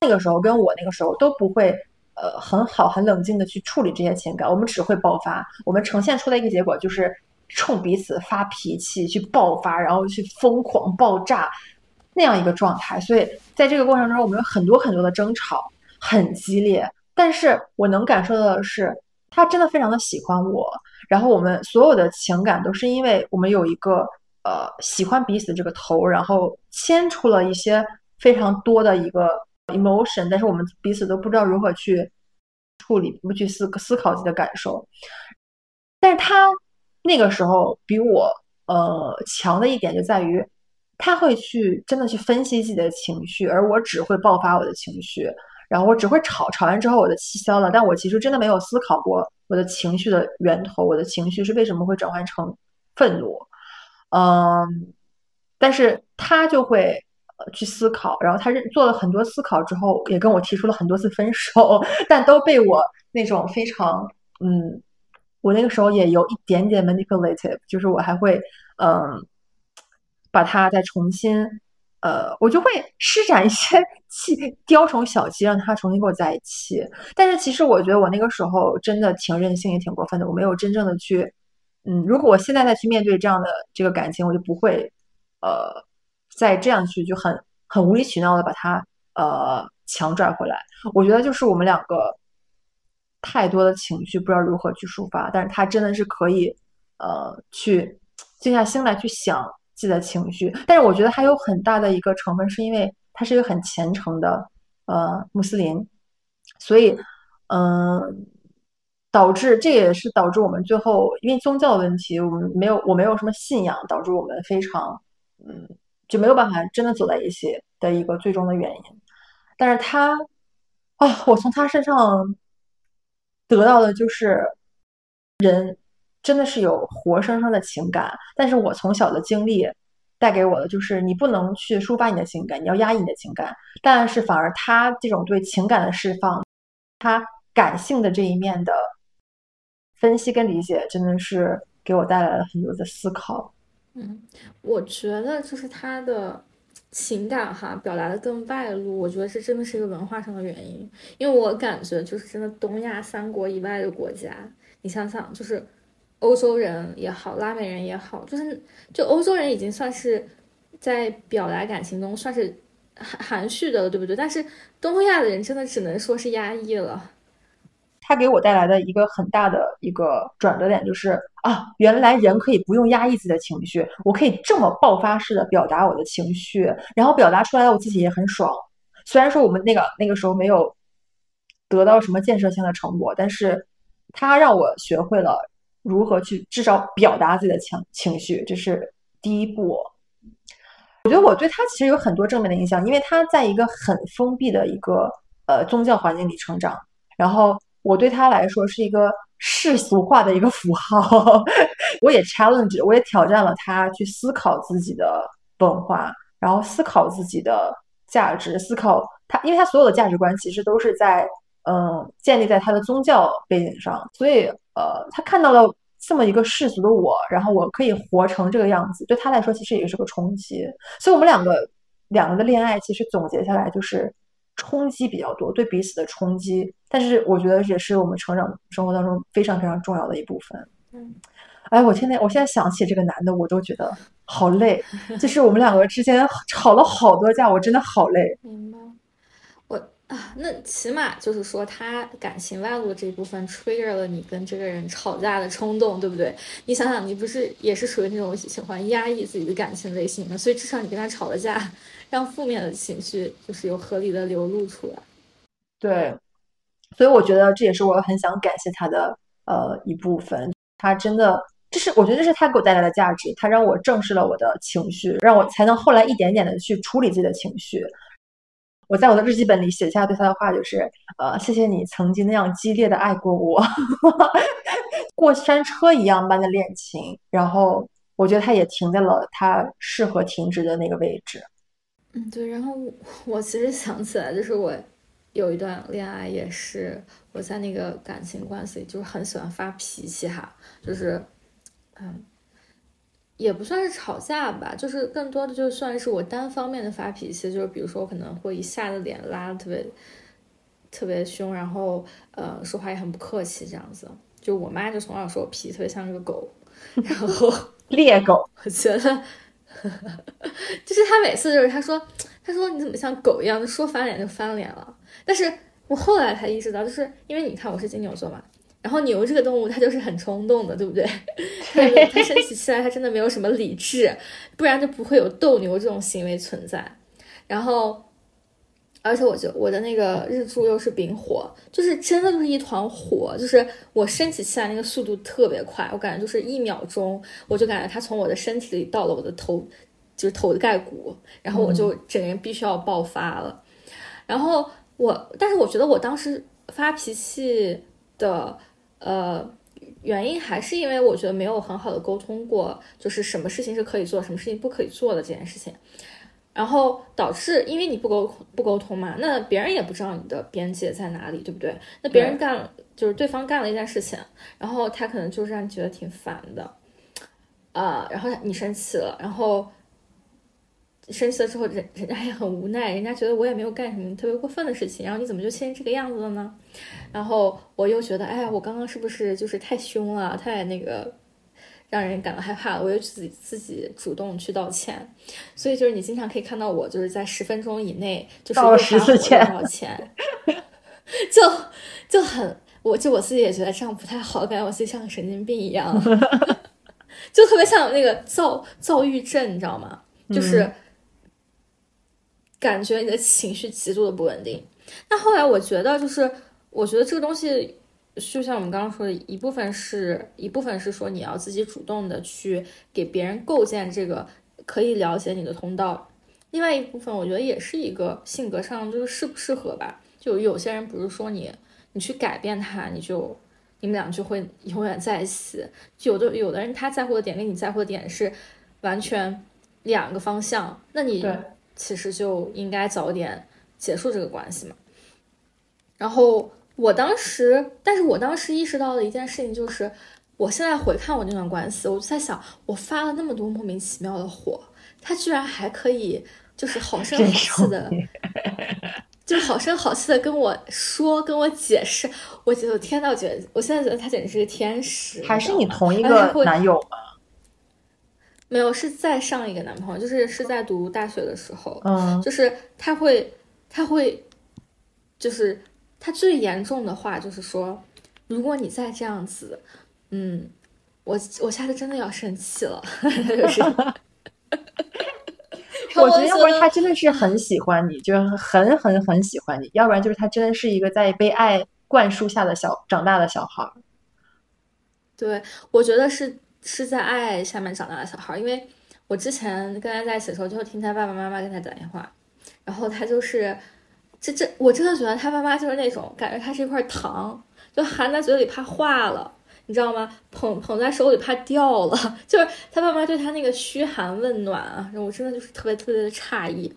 那个时候跟我那个时候都不会，呃，很好很冷静的去处理这些情感，我们只会爆发。我们呈现出的一个结果就是冲彼此发脾气，去爆发，然后去疯狂爆炸那样一个状态。所以在这个过程中，我们有很多很多的争吵，很激烈。但是我能感受到的是，他真的非常的喜欢我。然后我们所有的情感都是因为我们有一个。呃，喜欢彼此的这个头，然后牵出了一些非常多的一个 emotion，但是我们彼此都不知道如何去处理，不去思思考自己的感受。但是他那个时候比我呃强的一点就在于，他会去真的去分析自己的情绪，而我只会爆发我的情绪，然后我只会吵，吵完之后我的气消了，但我其实真的没有思考过我的情绪的源头，我的情绪是为什么会转换成愤怒。嗯，但是他就会去思考，然后他认做了很多思考之后，也跟我提出了很多次分手，但都被我那种非常嗯，我那个时候也有一点点 manipulative，就是我还会嗯把他再重新呃，我就会施展一些气雕虫小技，让他重新跟我在一起。但是其实我觉得我那个时候真的挺任性，也挺过分的，我没有真正的去。嗯，如果我现在再去面对这样的这个感情，我就不会，呃，再这样去就很很无理取闹的把他呃强拽回来。我觉得就是我们两个太多的情绪不知道如何去抒发，但是他真的是可以呃去静下心来去想自己的情绪。但是我觉得还有很大的一个成分是因为他是一个很虔诚的呃穆斯林，所以嗯。导致这也是导致我们最后因为宗教问题，我们没有我没有什么信仰，导致我们非常嗯就没有办法真的走在一起的一个最终的原因。但是他啊，我从他身上得到的就是人真的是有活生生的情感，但是我从小的经历带给我的就是你不能去抒发你的情感，你要压抑你的情感。但是反而他这种对情感的释放，他感性的这一面的。分析跟理解真的是给我带来了很多的思考。嗯，我觉得就是他的情感哈表达的更外露，我觉得这真的是一个文化上的原因。因为我感觉就是真的东亚三国以外的国家，你想想，就是欧洲人也好，拉美人也好，就是就欧洲人已经算是在表达感情中算是含含蓄的了，对不对？但是东亚的人真的只能说是压抑了。他给我带来的一个很大的一个转折点就是啊，原来人可以不用压抑自己的情绪，我可以这么爆发式的表达我的情绪，然后表达出来我自己也很爽。虽然说我们那个那个时候没有得到什么建设性的成果，但是他让我学会了如何去至少表达自己的情情绪，这是第一步。我觉得我对他其实有很多正面的印象，因为他在一个很封闭的一个呃宗教环境里成长，然后我对他来说是一个世俗化的一个符号。我也 challenge，我也挑战了他去思考自己的文化，然后思考自己的价值，思考他，因为他所有的价值观其实都是在嗯建立在他的宗教背景上，所以呃他看到了。这么一个世俗的我，然后我可以活成这个样子，对他来说其实也是个冲击。所以，我们两个两个的恋爱，其实总结下来就是冲击比较多，对彼此的冲击。但是，我觉得也是我们成长生活当中非常非常重要的一部分。嗯，哎，我现在我现在想起这个男的，我都觉得好累。就是我们两个之间吵了好多架，我真的好累。明白。我啊，那起码就是说，他感情外露的这一部分 trigger 了你跟这个人吵架的冲动，对不对？你想想，你不是也是属于那种喜欢压抑自己的感情类型的，所以至少你跟他吵了架，让负面的情绪就是有合理的流露出来。对，所以我觉得这也是我很想感谢他的呃一部分。他真的，这是我觉得这是他给我带来的价值，他让我正视了我的情绪，让我才能后来一点点的去处理自己的情绪。我在我的日记本里写下对他的话，就是呃，谢谢你曾经那样激烈的爱过我，过山车一样般的恋情。然后我觉得他也停在了他适合停止的那个位置。嗯，对。然后我其实想起来，就是我有一段恋爱，也是我在那个感情关系里，就是很喜欢发脾气哈，就是嗯。也不算是吵架吧，就是更多的就算是我单方面的发脾气，就是比如说我可能会一下子脸拉的特别特别凶，然后呃说话也很不客气这样子。就我妈就从小说我脾气特别像个狗，然后 猎狗，我觉得 就是他每次就是他说他说你怎么像狗一样，说翻脸就翻脸了。但是我后来才意识到，就是因为你看我是金牛座嘛。然后牛这个动物它就是很冲动的，对不对？它它生起气来，它真的没有什么理智，不然就不会有斗牛这种行为存在。然后，而且我就我的那个日柱又是丙火，就是真的就是一团火，就是我生起气来那个速度特别快，我感觉就是一秒钟，我就感觉它从我的身体里到了我的头，就是头盖骨，然后我就整个人必须要爆发了。然后我，但是我觉得我当时发脾气的。呃，原因还是因为我觉得没有很好的沟通过，就是什么事情是可以做，什么事情不可以做的这件事情，然后导致因为你不沟不沟通嘛，那别人也不知道你的边界在哪里，对不对？那别人干就是对方干了一件事情，然后他可能就是让你觉得挺烦的，啊，然后你生气了，然后。生气了之后，人人家也很无奈，人家觉得我也没有干什么特别过分的事情，然后你怎么就现在这个样子了呢？然后我又觉得，哎呀，我刚刚是不是就是太凶了，太那个让人感到害怕了？我又自己自己主动去道歉，所以就是你经常可以看到我就是在十分钟以内就是道十次歉，道歉，就就很，我就我自己也觉得这样不太好，感觉我自己像个神经病一样，就特别像那个躁躁郁症，你知道吗？就是。感觉你的情绪极度的不稳定。那后来我觉得，就是我觉得这个东西，就像我们刚刚说的，一部分是一部分是说你要自己主动的去给别人构建这个可以了解你的通道。另外一部分，我觉得也是一个性格上就是适不适合吧。就有些人不是说你你去改变他，你就你们俩就会永远在一起。有的有的人他在乎的点跟你在乎的点是完全两个方向。那你。其实就应该早点结束这个关系嘛。然后我当时，但是我当时意识到的一件事情就是，我现在回看我那段关系，我就在想，我发了那么多莫名其妙的火，他居然还可以就是好声好气的，就好声好气的跟我说，跟我解释。我觉得天呐，我觉得我现在觉得他简直是个天使。还是你同一个男友吗？没有，是在上一个男朋友，就是是在读大学的时候，嗯，就是他会，他会，就是他最严重的话就是说，如果你再这样子，嗯，我我下次真的要生气了，就是，我觉得要不然他真的是很喜欢你，就是很很很喜欢你，要不然就是他真的是一个在被爱灌输下的小长大的小孩。对，我觉得是是在爱下面长大的小孩，因为我之前跟他在一起的时候，就听他爸爸妈妈跟他打电话，然后他就是这这，我真的觉得他爸妈就是那种感觉，他是一块糖，就含在嘴里怕化了。你知道吗？捧捧在手里怕掉了，就是他爸妈对他那个嘘寒问暖啊，我真的就是特别特别的诧异。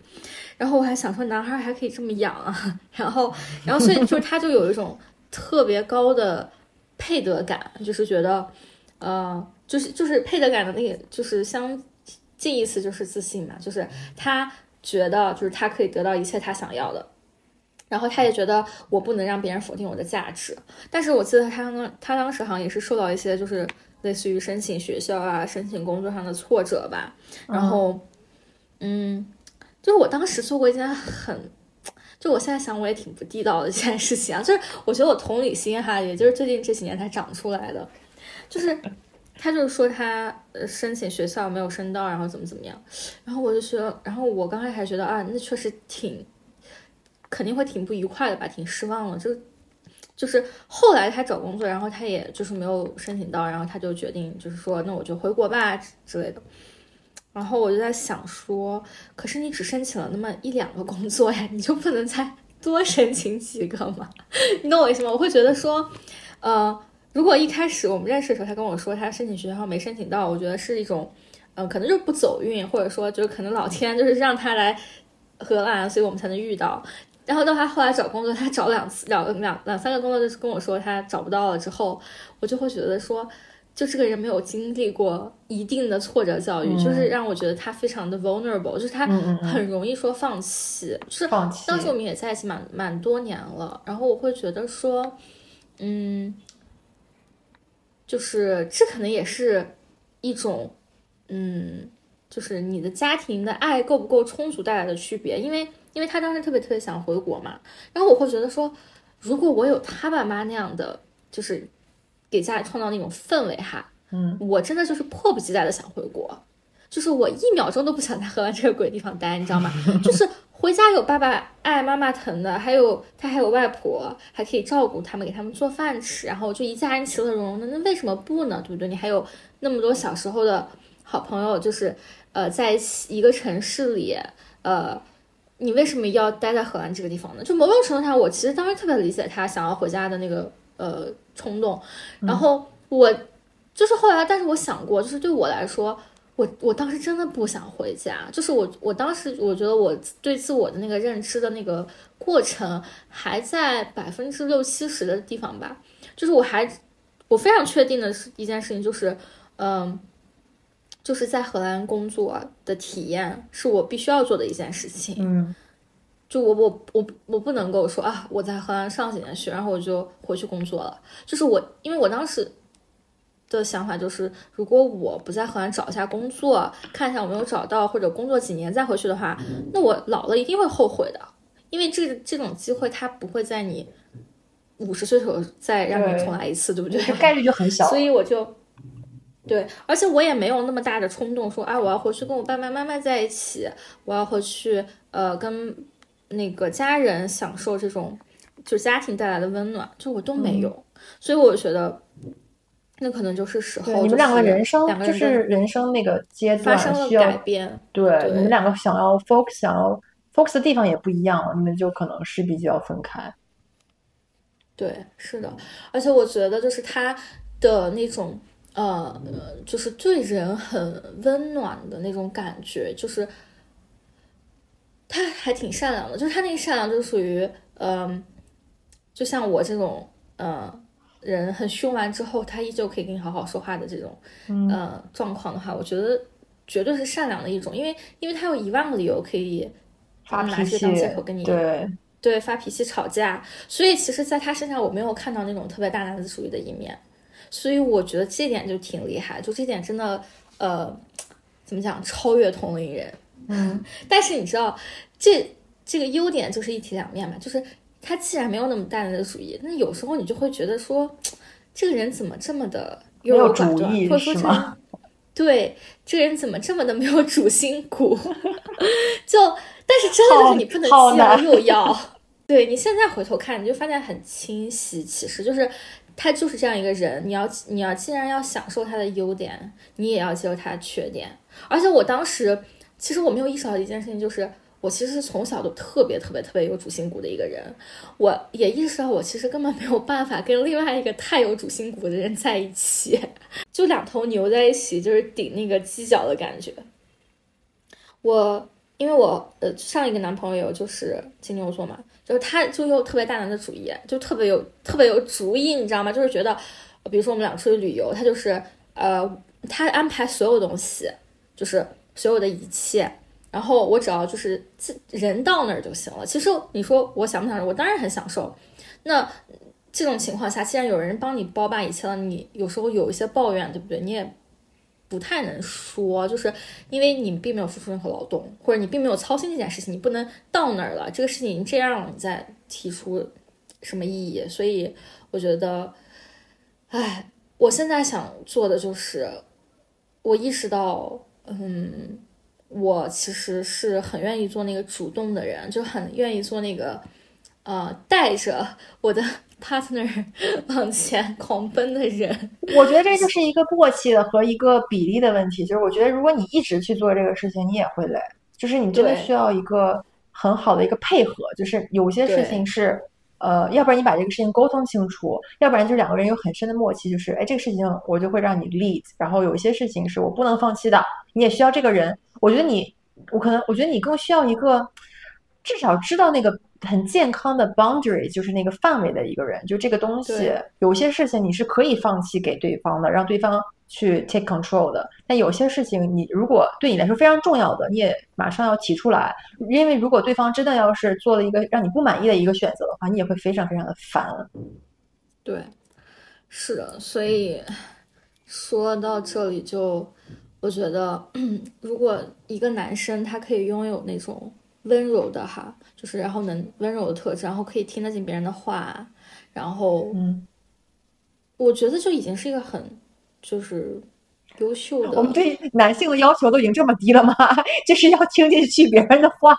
然后我还想说，男孩还可以这么养啊，然后然后所以就是他就有一种特别高的配得感，就是觉得，呃，就是就是配得感的那个，就是相近义词就是自信嘛，就是他觉得就是他可以得到一切他想要的。然后他也觉得我不能让别人否定我的价值，但是我记得他刚他当时好像也是受到一些就是类似于申请学校啊、申请工作上的挫折吧。然后，嗯，就是我当时做过一件很，就我现在想我也挺不地道的一件事情啊，就是我觉得我同理心哈，也就是最近这几年才长出来的，就是他就说他申请学校没有申到，然后怎么怎么样，然后我就说，然后我刚开始还觉得啊，那确实挺。肯定会挺不愉快的吧，挺失望的。就就是后来他找工作，然后他也就是没有申请到，然后他就决定就是说，那我就回国吧之类的。然后我就在想说，可是你只申请了那么一两个工作呀，你就不能再多申请几个吗？你懂我意思吗？我会觉得说，呃，如果一开始我们认识的时候，他跟我说他申请学校没申请到，我觉得是一种，嗯，可能就是不走运，或者说就是可能老天就是让他来荷兰，所以我们才能遇到。然后到他后来找工作，他找两次两两两三个工作，就是跟我说他找不到了之后，我就会觉得说，就这个人没有经历过一定的挫折教育，就是让我觉得他非常的 vulnerable，就是他很容易说放弃。就是当时我们也在一起蛮蛮多年了，然后我会觉得说，嗯，就是这可能也是一种，嗯，就是你的家庭的爱够不够充足带来的区别，因为。因为他当时特别特别想回国嘛，然后我会觉得说，如果我有他爸妈那样的，就是给家里创造那种氛围哈，嗯，我真的就是迫不及待的想回国，就是我一秒钟都不想在荷兰这个鬼地方待，你知道吗？就是回家有爸爸爱、妈妈疼的，还有他还有外婆，还可以照顾他们，给他们做饭吃，然后就一家人其乐融融的，那为什么不呢？对不对？你还有那么多小时候的好朋友，就是呃，在一个城市里，呃。你为什么要待在荷兰这个地方呢？就某种程度上，我其实当时特别理解他想要回家的那个呃冲动。然后我就是后来，但是我想过，就是对我来说，我我当时真的不想回家。就是我我当时我觉得我对自我的那个认知的那个过程还在百分之六七十的地方吧。就是我还我非常确定的是一件事情，就是嗯。就是在荷兰工作的体验是我必须要做的一件事情。嗯，就我我我我不能够说啊，我在荷兰上几年学，然后我就回去工作了。就是我，因为我当时的想法就是，如果我不在荷兰找一下工作，看一下我没有找到，或者工作几年再回去的话，那我老了一定会后悔的。因为这这种机会，它不会在你五十岁时候再让你重来一次，对不对？概率就很 小。所以我就。对，而且我也没有那么大的冲动，说啊，我要回去跟我爸爸妈妈在一起，我要回去，呃，跟那个家人享受这种就家庭带来的温暖，就我都没有，所以我觉得那可能就是时候，你们两个人生就是人生那个阶段发生了改变，对，你们两个想要 focus 想要 focus 的地方也不一样了，你们就可能势必就要分开。对，是的，而且我觉得就是他的那种。呃，就是对人很温暖的那种感觉，就是他还挺善良的，就是他那个善良就属于，嗯，就像我这种，嗯，人很凶完之后，他依旧可以跟你好好说话的这种，嗯，状况的话，我觉得绝对是善良的一种，因为因为他有一万个理由可以发脾气当借口跟你对对发脾气吵架，所以其实在他身上我没有看到那种特别大男子主义的一面。所以我觉得这点就挺厉害，就这点真的，呃，怎么讲，超越同龄人。嗯，但是你知道，这这个优点就是一体两面嘛，就是他既然没有那么大的主义，那有时候你就会觉得说，这个人怎么这么的优柔寡断，或者说这对这个人怎么这么的没有主心骨？就但是真的就是你不能既要又要。对你现在回头看，你就发现很清晰，其实就是。他就是这样一个人，你要你要既然要享受他的优点，你也要接受他的缺点。而且我当时其实我没有意识到的一件事情就是。我其实从小都特别特别特别有主心骨的一个人，我也意识到我其实根本没有办法跟另外一个太有主心骨的人在一起，就两头牛在一起，就是顶那个犄角的感觉。我因为我呃上一个男朋友就是金牛座嘛，就是他就有特别大男子主义，就特别有特别有主意，你知道吗？就是觉得，比如说我们俩出去旅游，他就是呃他安排所有东西，就是所有的一切。然后我只要就是自人到那儿就行了。其实你说我享不享受？我当然很享受。那这种情况下，既然有人帮你包办一切了，你有时候有一些抱怨，对不对？你也不太能说，就是因为你并没有付出任何劳动，或者你并没有操心这件事情，你不能到那儿了，这个事情已经这样了，你再提出什么意义？所以我觉得，哎，我现在想做的就是，我意识到，嗯。我其实是很愿意做那个主动的人，就很愿意做那个，呃，带着我的 partner 往前狂奔的人。我觉得这就是一个默契的和一个比例的问题。就是我觉得，如果你一直去做这个事情，你也会累。就是你真的需要一个很好的一个配合。就是有些事情是，呃，要不然你把这个事情沟通清楚，要不然就两个人有很深的默契。就是，哎，这个事情我就会让你 lead。然后有一些事情是我不能放弃的，你也需要这个人。我觉得你，我可能，我觉得你更需要一个，至少知道那个很健康的 boundary，就是那个范围的一个人。就这个东西，有些事情你是可以放弃给对方的，让对方去 take control 的。但有些事情，你如果对你来说非常重要的，你也马上要提出来。因为如果对方真的要是做了一个让你不满意的一个选择的话，你也会非常非常的烦。对，是的。所以说到这里就。我觉得，如果一个男生他可以拥有那种温柔的哈，就是然后能温柔的特质，然后可以听得进别人的话，然后，嗯，我觉得就已经是一个很就是优秀的。我们对男性的要求都已经这么低了吗？就是要听进去别人的话。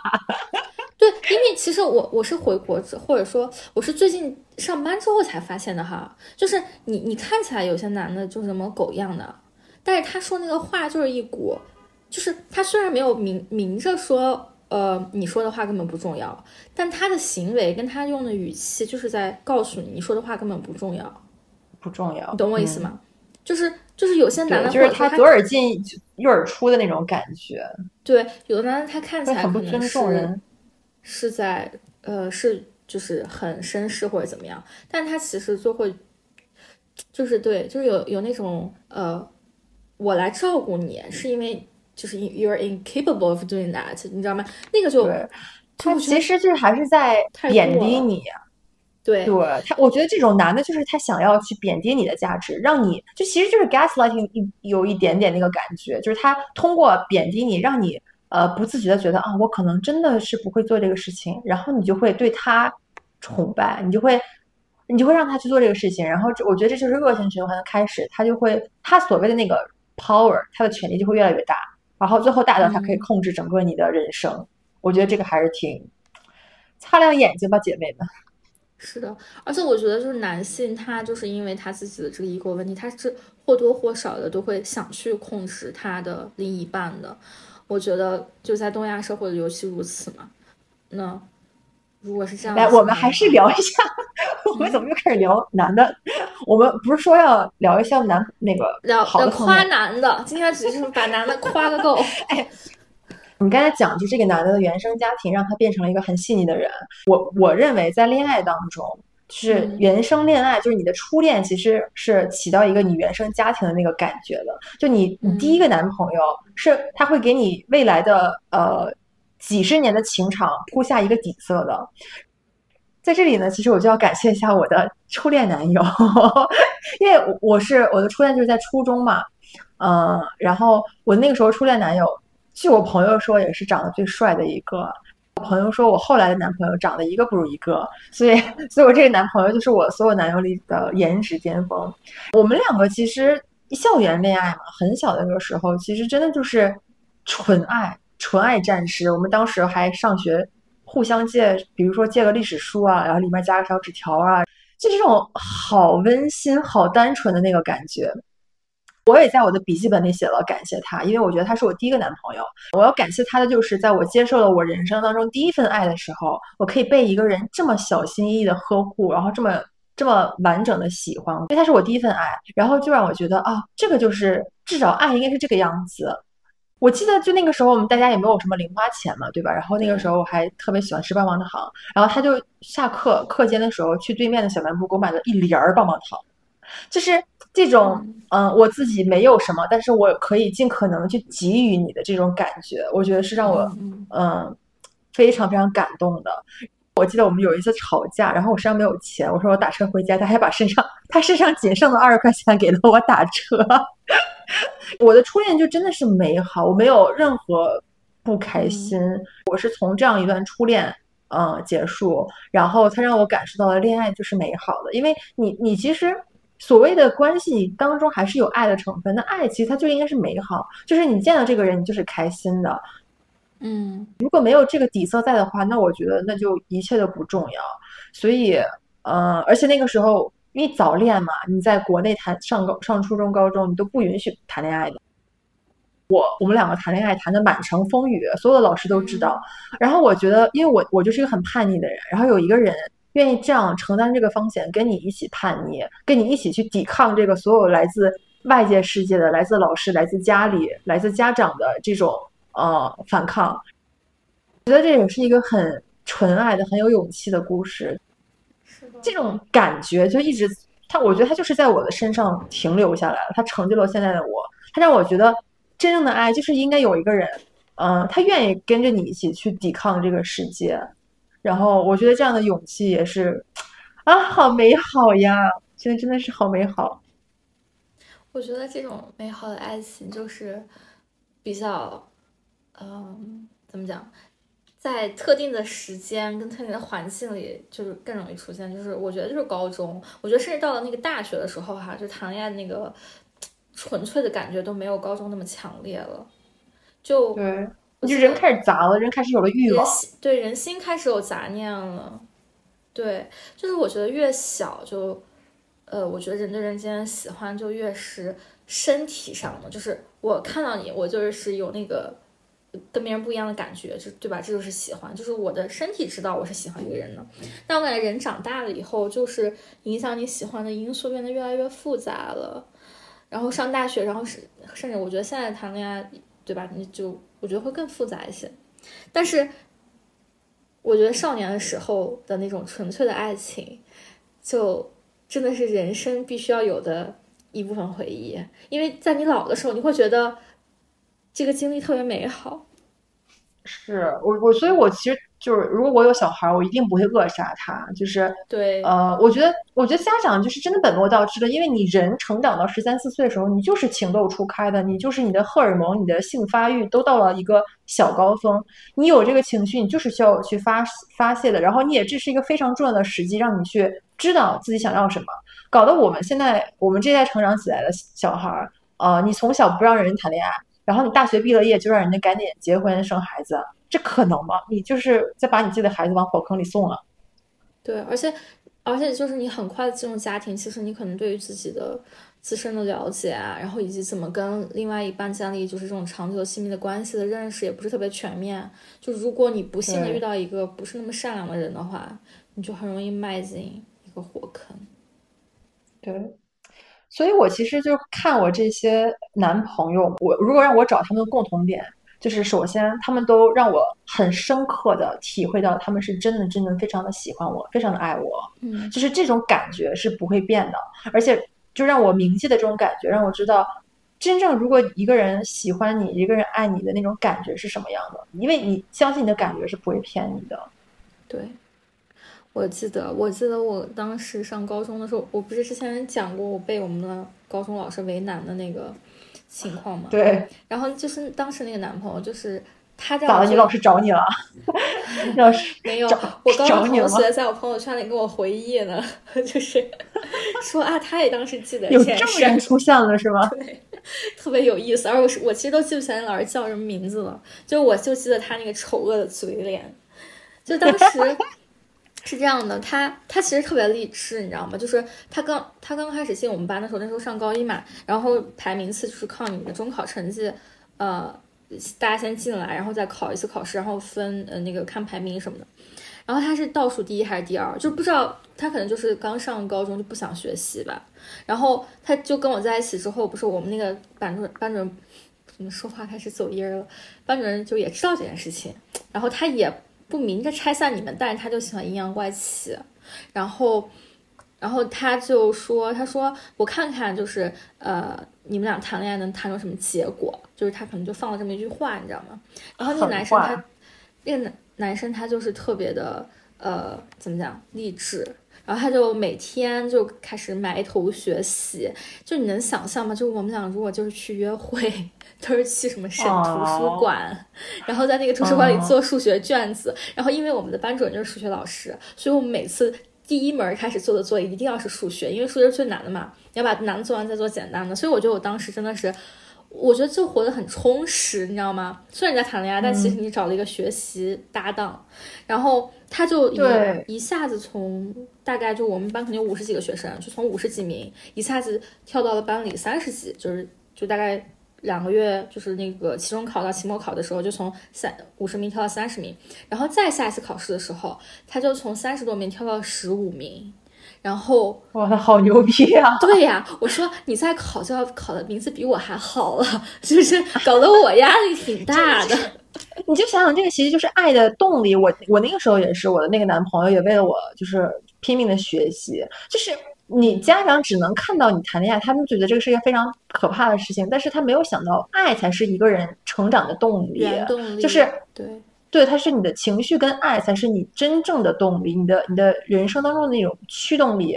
对，因为其实我我是回国之，或者说我是最近上班之后才发现的哈，就是你你看起来有些男的就是什么狗一样的。但是他说那个话就是一股，就是他虽然没有明明着说，呃，你说的话根本不重要，但他的行为跟他用的语气就是在告诉你，你说的话根本不重要，不重要，你懂我意思吗？就是就是有些男的，就是他左耳进右耳出的那种感觉。对，有的男的他看起来很不尊重人，是在呃是就是很绅士或者怎么样，但他其实就会，就是对，就是有有那种呃。我来照顾你，是因为就是 you're incapable of doing that，你知道吗？那个就他其实就是还是在贬低你，对对，他我觉得这种男的，就是他想要去贬低你的价值，让你就其实就是 gaslighting 一有一点点那个感觉，就是他通过贬低你，让你呃不自觉的觉得啊，我可能真的是不会做这个事情，然后你就会对他崇拜，你就会。你就会让他去做这个事情，然后这我觉得这就是恶性循环的开始，他就会他所谓的那个。power，他的权力就会越来越大，然后最后大到他可以控制整个你的人生。我觉得这个还是挺擦亮眼睛吧，姐妹们。是的，而且我觉得就是男性，他就是因为他自己的这个 ego 问题，他是或多或少的都会想去控制他的另一半的。我觉得就在东亚社会尤其如此嘛。那。如果是这样，来，我们还是聊一下，我们怎么又开始聊男的？我们不是说要聊一下男那个聊好的夸男的？今天只是把男的夸个够。哎，你刚才讲就这个男的的原生家庭让他变成了一个很细腻的人。我我认为在恋爱当中，就是原生恋爱，就是你的初恋其实是起到一个你原生家庭的那个感觉的。就你你第一个男朋友是他会给你未来的呃。几十年的情场铺下一个底色的，在这里呢，其实我就要感谢一下我的初恋男友，因为我是我的初恋就是在初中嘛，嗯，然后我那个时候初恋男友，据我朋友说也是长得最帅的一个，我朋友说我后来的男朋友长得一个不如一个，所以，所以我这个男朋友就是我所有男友里的颜值巅峰。我们两个其实校园恋爱嘛，很小的那个时候，其实真的就是纯爱。纯爱战士，我们当时还上学，互相借，比如说借个历史书啊，然后里面加个小纸条啊，就这种好温馨、好单纯的那个感觉。我也在我的笔记本里写了感谢他，因为我觉得他是我第一个男朋友。我要感谢他的就是，在我接受了我人生当中第一份爱的时候，我可以被一个人这么小心翼翼的呵护，然后这么这么完整的喜欢，因为他是我第一份爱，然后就让我觉得啊，这个就是至少爱应该是这个样子。我记得就那个时候我们大家也没有什么零花钱嘛，对吧？然后那个时候我还特别喜欢吃棒棒糖，然后他就下课课间的时候去对面的小卖部给我买了一帘儿棒棒糖，就是这种嗯，我自己没有什么，但是我可以尽可能去给予你的这种感觉，我觉得是让我嗯非常非常感动的。我记得我们有一次吵架，然后我身上没有钱，我说我打车回家，他还把身上他身上仅剩的二十块钱给了我打车。我的初恋就真的是美好，我没有任何不开心。我是从这样一段初恋，嗯，结束，然后他让我感受到了恋爱就是美好的。因为你，你其实所谓的关系当中还是有爱的成分，那爱其实它就应该是美好，就是你见到这个人你就是开心的。嗯，如果没有这个底色在的话，那我觉得那就一切都不重要。所以，呃，而且那个时候。因为早恋嘛，你在国内谈上高上初中、高中，你都不允许谈恋爱的。我我们两个谈恋爱谈的满城风雨，所有的老师都知道。然后我觉得，因为我我就是一个很叛逆的人，然后有一个人愿意这样承担这个风险，跟你一起叛逆，跟你一起去抵抗这个所有来自外界世界的、来自老师、来自家里、来自家长的这种呃反抗。我觉得这也是一个很纯爱的、很有勇气的故事。这种感觉就一直，他我觉得他就是在我的身上停留下来了，他成就了现在的我，他让我觉得真正的爱就是应该有一个人，嗯，他愿意跟着你一起去抵抗这个世界，然后我觉得这样的勇气也是，啊，好美好呀，现在真的是好美好。我觉得这种美好的爱情就是比较，嗯，怎么讲？在特定的时间跟特定的环境里，就是更容易出现。就是我觉得，就是高中，我觉得甚至到了那个大学的时候，哈，就谈恋爱的那个纯粹的感觉都没有高中那么强烈了。就对，就人开始杂了，人开始有了欲望，对，人心开始有杂念了。对，就是我觉得越小，就呃，我觉得人对人间喜欢就越是身体上的，就是我看到你，我就是有那个。跟别人不一样的感觉，就对吧？这就是喜欢，就是我的身体知道我是喜欢一个人的。但我感觉人长大了以后，就是影响你喜欢的因素变得越来越复杂了。然后上大学，然后是甚至我觉得现在谈恋爱，对吧？你就我觉得会更复杂一些。但是我觉得少年的时候的那种纯粹的爱情，就真的是人生必须要有的一部分回忆。因为在你老的时候，你会觉得。这个经历特别美好，是我我，所以我其实就是，如果我有小孩，我一定不会扼杀他。就是对，呃，我觉得，我觉得家长就是真的本末倒置的，因为你人成长到十三四岁的时候，你就是情窦初开的，你就是你的荷尔蒙、你的性发育都到了一个小高峰，你有这个情绪，你就是需要去发发泄的。然后你也这是一个非常重要的时机，让你去知道自己想要什么。搞得我们现在我们这代成长起来的小孩，呃，你从小不让人谈恋爱。然后你大学毕了业就让人家赶紧结婚生孩子，这可能吗？你就是在把你自己的孩子往火坑里送了。对，而且而且就是你很快进入家庭，其实你可能对于自己的自身的了解啊，然后以及怎么跟另外一半建立就是这种长久亲密的关系的认识也不是特别全面。就如果你不幸的遇到一个不是那么善良的人的话，你就很容易迈进一个火坑。对。所以，我其实就看我这些男朋友，我如果让我找他们的共同点，就是首先他们都让我很深刻的体会到，他们是真的真的非常的喜欢我，非常的爱我，嗯，就是这种感觉是不会变的，而且就让我铭记的这种感觉，让我知道，真正如果一个人喜欢你，一个人爱你的那种感觉是什么样的，因为你相信你的感觉是不会骗你的，对。我记得，我记得我当时上高中的时候，我不是之前讲过我被我们的高中老师为难的那个情况吗？对。然后就是当时那个男朋友，就是他在咋了？你老师找你了？老师 没有，我高中同学在我朋友圈里跟我回忆呢，就是说啊，他也当时记得有这么人出现了是吗？对，特别有意思。而我是我其实都记不起来老师叫什么名字了，就我就记得他那个丑恶的嘴脸，就当时。是这样的，他他其实特别励志，你知道吗？就是他刚他刚开始进我们班的时候，那时候上高一嘛，然后排名次就是靠你的中考成绩，呃，大家先进来，然后再考一次考试，然后分呃那个看排名什么的。然后他是倒数第一还是第二，就不知道他可能就是刚上高中就不想学习吧。然后他就跟我在一起之后，不是我们那个班主任班主任怎么说话开始走音了，班主任就也知道这件事情，然后他也。不明着拆散你们，但是他就喜欢阴阳怪气，然后，然后他就说，他说我看看，就是呃，你们俩谈恋爱能谈出什么结果？就是他可能就放了这么一句话，你知道吗？然后那个男生他，那个男男生他就是特别的呃，怎么讲励志，然后他就每天就开始埋头学习，就你能想象吗？就我们俩如果就是去约会。都是去什么省图书馆，然后在那个图书馆里做数学卷子。然后因为我们的班主任就是数学老师，所以我们每次第一门开始做的作业一定要是数学，因为数学是最难的嘛，你要把难的做完再做简单的。所以我觉得我当时真的是，我觉得就活得很充实，你知道吗？虽然你在谈恋爱，但其实你找了一个学习搭档，然后他就一一下子从大概就我们班肯定五十几个学生，就从五十几名一下子跳到了班里三十几，就是就大概。两个月就是那个期中考到期末考的时候，就从三五十名跳到三十名，然后再下一次考试的时候，他就从三十多名跳到十五名，然后哇，他好牛逼啊！对呀，我说你再考就要考的名字比我还好了，就是搞得我压力挺大的。你就想想，这个其实就是爱的动力。我我那个时候也是，我的那个男朋友也为了我就是拼命的学习，就是。你家长只能看到你谈恋爱，他们觉得这个是一个非常可怕的事情，但是他没有想到爱才是一个人成长的动力，就是对对，它是你的情绪跟爱才是你真正的动力，你的你的人生当中的那种驱动力，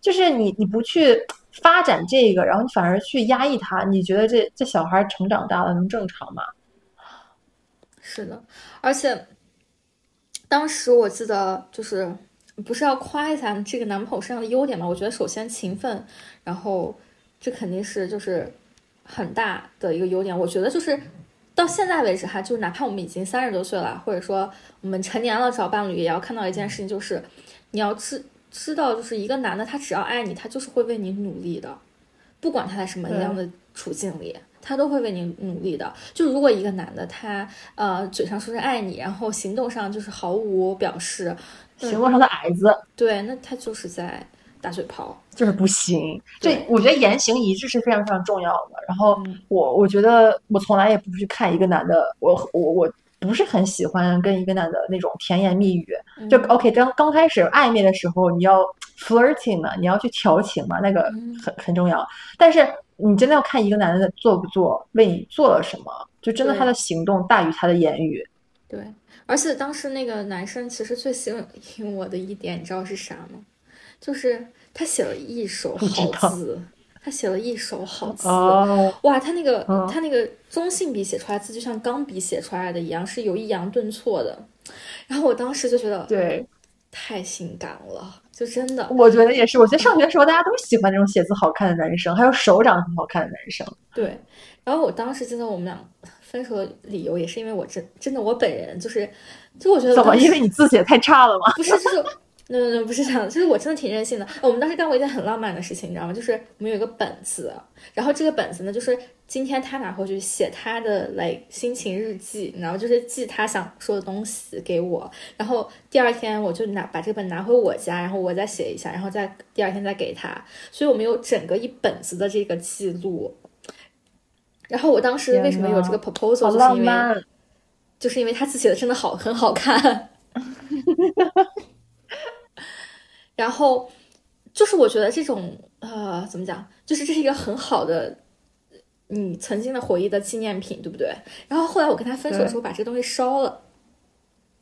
就是你你不去发展这个，然后你反而去压抑他，你觉得这这小孩成长大了能正常吗？是的，而且当时我记得就是。不是要夸一下这个男朋友身上的优点吗？我觉得首先勤奋，然后这肯定是就是很大的一个优点。我觉得就是到现在为止哈，就是哪怕我们已经三十多岁了，或者说我们成年了找伴侣，也要看到一件事情，就是你要知知道，就是一个男的他只要爱你，他就是会为你努力的，不管他在什么样的处境里，他都会为你努力的。就如果一个男的他呃嘴上说是爱你，然后行动上就是毫无表示。行动上的矮子，对，那他就是在打嘴炮，就是不行。对，我觉得言行一致是非常非常重要的。然后我我觉得我从来也不去看一个男的，我我我不是很喜欢跟一个男的那种甜言蜜语。就 OK，刚刚开始暧昧的时候，你要 flirting 嘛，你要去调情嘛，那个很很重要。但是你真的要看一个男的做不做，为你做了什么，就真的他的行动大于他的言语。对。而且当时那个男生其实最吸引我的一点，你知道是啥吗？就是他写了一手好字，他写了一手好字。哇，他那个他那个中性笔写出来字，就像钢笔写出来的一样，是有抑扬顿挫的。然后我当时就觉得，对，太性感了，就真的。我觉得也是，我觉得上学的时候大家都喜欢那种写字好看的男生，还有手长得很好看的男生。对，然后我当时记得我们俩。分手的理由也是因为我真真的我本人就是，就我觉得怎么因为你字写太差了吗？不是，就是那那那不是这样，就是我真的挺任性的。我们当时干过一件很浪漫的事情，你知道吗？就是我们有一个本子，然后这个本子呢，就是今天他拿回去写他的来心情日记，然后就是记他想说的东西给我，然后第二天我就拿把这本拿回我家，然后我再写一下，然后再第二天再给他，所以我们有整个一本子的这个记录。然后我当时为什么有这个 proposal，就是因为，就是因为他字写的真的好，很好看。然后就是我觉得这种呃，怎么讲，就是这是一个很好的你曾经的回忆的纪念品，对不对？然后后来我跟他分手的时候，把这个东西烧了。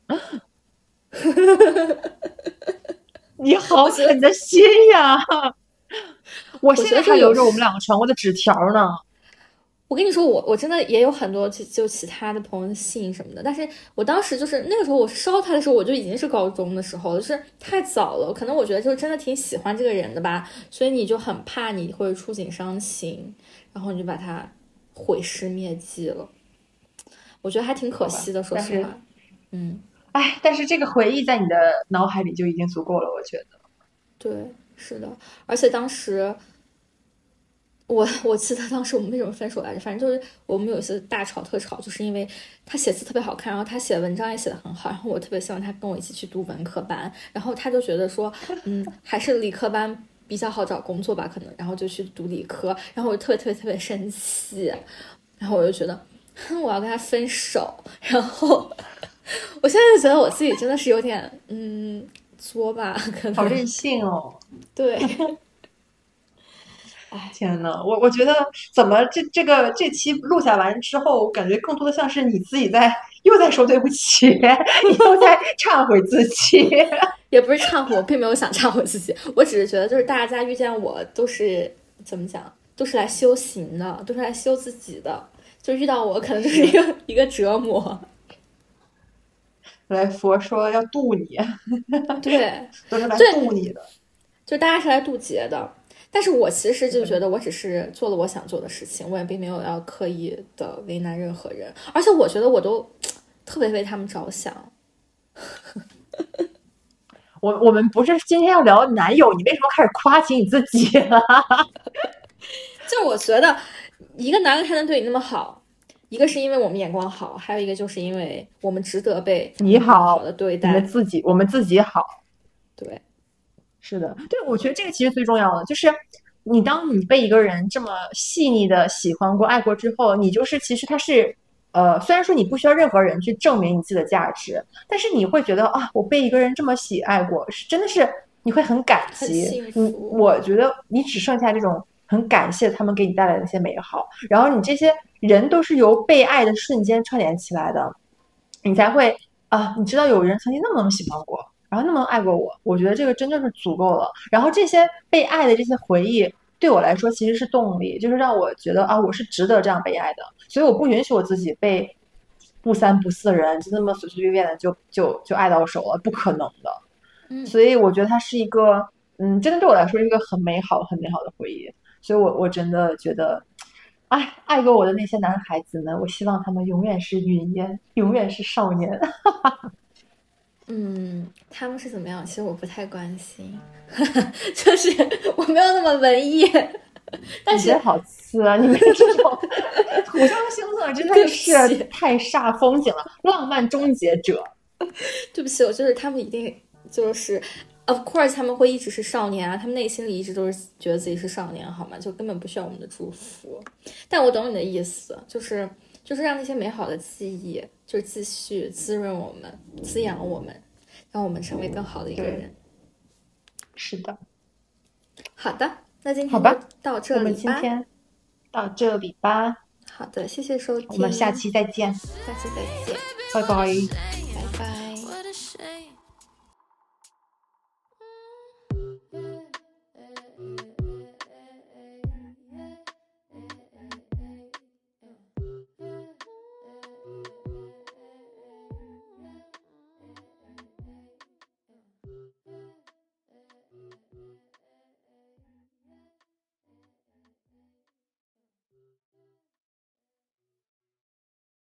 你好狠的心呀！我现在还留着我们两个传过的纸条呢。我跟你说，我我真的也有很多就就其他的朋友的信什么的，但是我当时就是那个时候我烧他的时候，我就已经是高中的时候，就是太早了。可能我觉得就真的挺喜欢这个人的吧，所以你就很怕你会触景伤情，然后你就把他毁尸灭迹了。我觉得还挺可惜的，说实话。嗯，哎，但是这个回忆在你的脑海里就已经足够了，我觉得。对，是的，而且当时。我我记得当时我们为什么分手来着？反正就是我们有一次大吵特吵，就是因为他写字特别好看，然后他写文章也写得很好，然后我特别希望他跟我一起去读文科班，然后他就觉得说，嗯，还是理科班比较好找工作吧，可能，然后就去读理科，然后我就特别特别特别生气，然后我就觉得，哼，我要跟他分手，然后我现在就觉得我自己真的是有点，嗯，作吧，可能。好任性哦，对。哎，天呐，我我觉得怎么这这个这期录下完之后，感觉更多的像是你自己在又在说对不起，又在 忏悔自己，也不是忏悔，我并没有想忏悔自己，我只是觉得就是大家遇见我都是怎么讲，都是来修行的，都是来修自己的，就遇到我可能就是一个一个折磨。来，佛说要渡你，对，都是来渡你的，就大家是来渡劫的。但是我其实就觉得，我只是做了我想做的事情，我也并没有要刻意的为难任何人，而且我觉得我都特别为他们着想。我我们不是今天要聊男友，你为什么开始夸起你自己了？就我觉得，一个男人才能对你那么好，一个是因为我们眼光好，还有一个就是因为我们值得被你好的对待，我们自己我们自己好，对。是的，对，我觉得这个其实最重要的就是，你当你被一个人这么细腻的喜欢过、爱过之后，你就是其实他是，呃，虽然说你不需要任何人去证明你自己的价值，但是你会觉得啊，我被一个人这么喜爱过，是真的是你会很感激。你我觉得你只剩下这种很感谢他们给你带来的那些美好，然后你这些人都是由被爱的瞬间串联起来的，你才会啊，你知道有人曾经那么那么喜欢过。然后那么爱过我，我觉得这个真的是足够了。然后这些被爱的这些回忆，对我来说其实是动力，就是让我觉得啊，我是值得这样被爱的。所以我不允许我自己被不三不四的人就那么随随便便的就就就爱到手了，不可能的。嗯，所以我觉得它是一个，嗯，真的对我来说是一个很美好、很美好的回忆。所以我我真的觉得，哎，爱过我的那些男孩子们，我希望他们永远是云烟，永远是少年。嗯，他们是怎么样？其实我不太关心，就是我没有那么文艺。但是好次啊！你们这种 土象星座真的是太煞风景了，浪漫终结者。对不起，我就是他们一定就是，of course 他们会一直是少年啊，他们内心里一直都是觉得自己是少年，好吗？就根本不需要我们的祝福。但我懂你的意思，就是就是让那些美好的记忆。就继续滋润我们，滋养我们，让我们成为更好的一个人。是的，好的，那今天好吧，到这里吧。我们今天到这里吧。好的，谢谢收听，我们下期再见。下期再见，拜拜。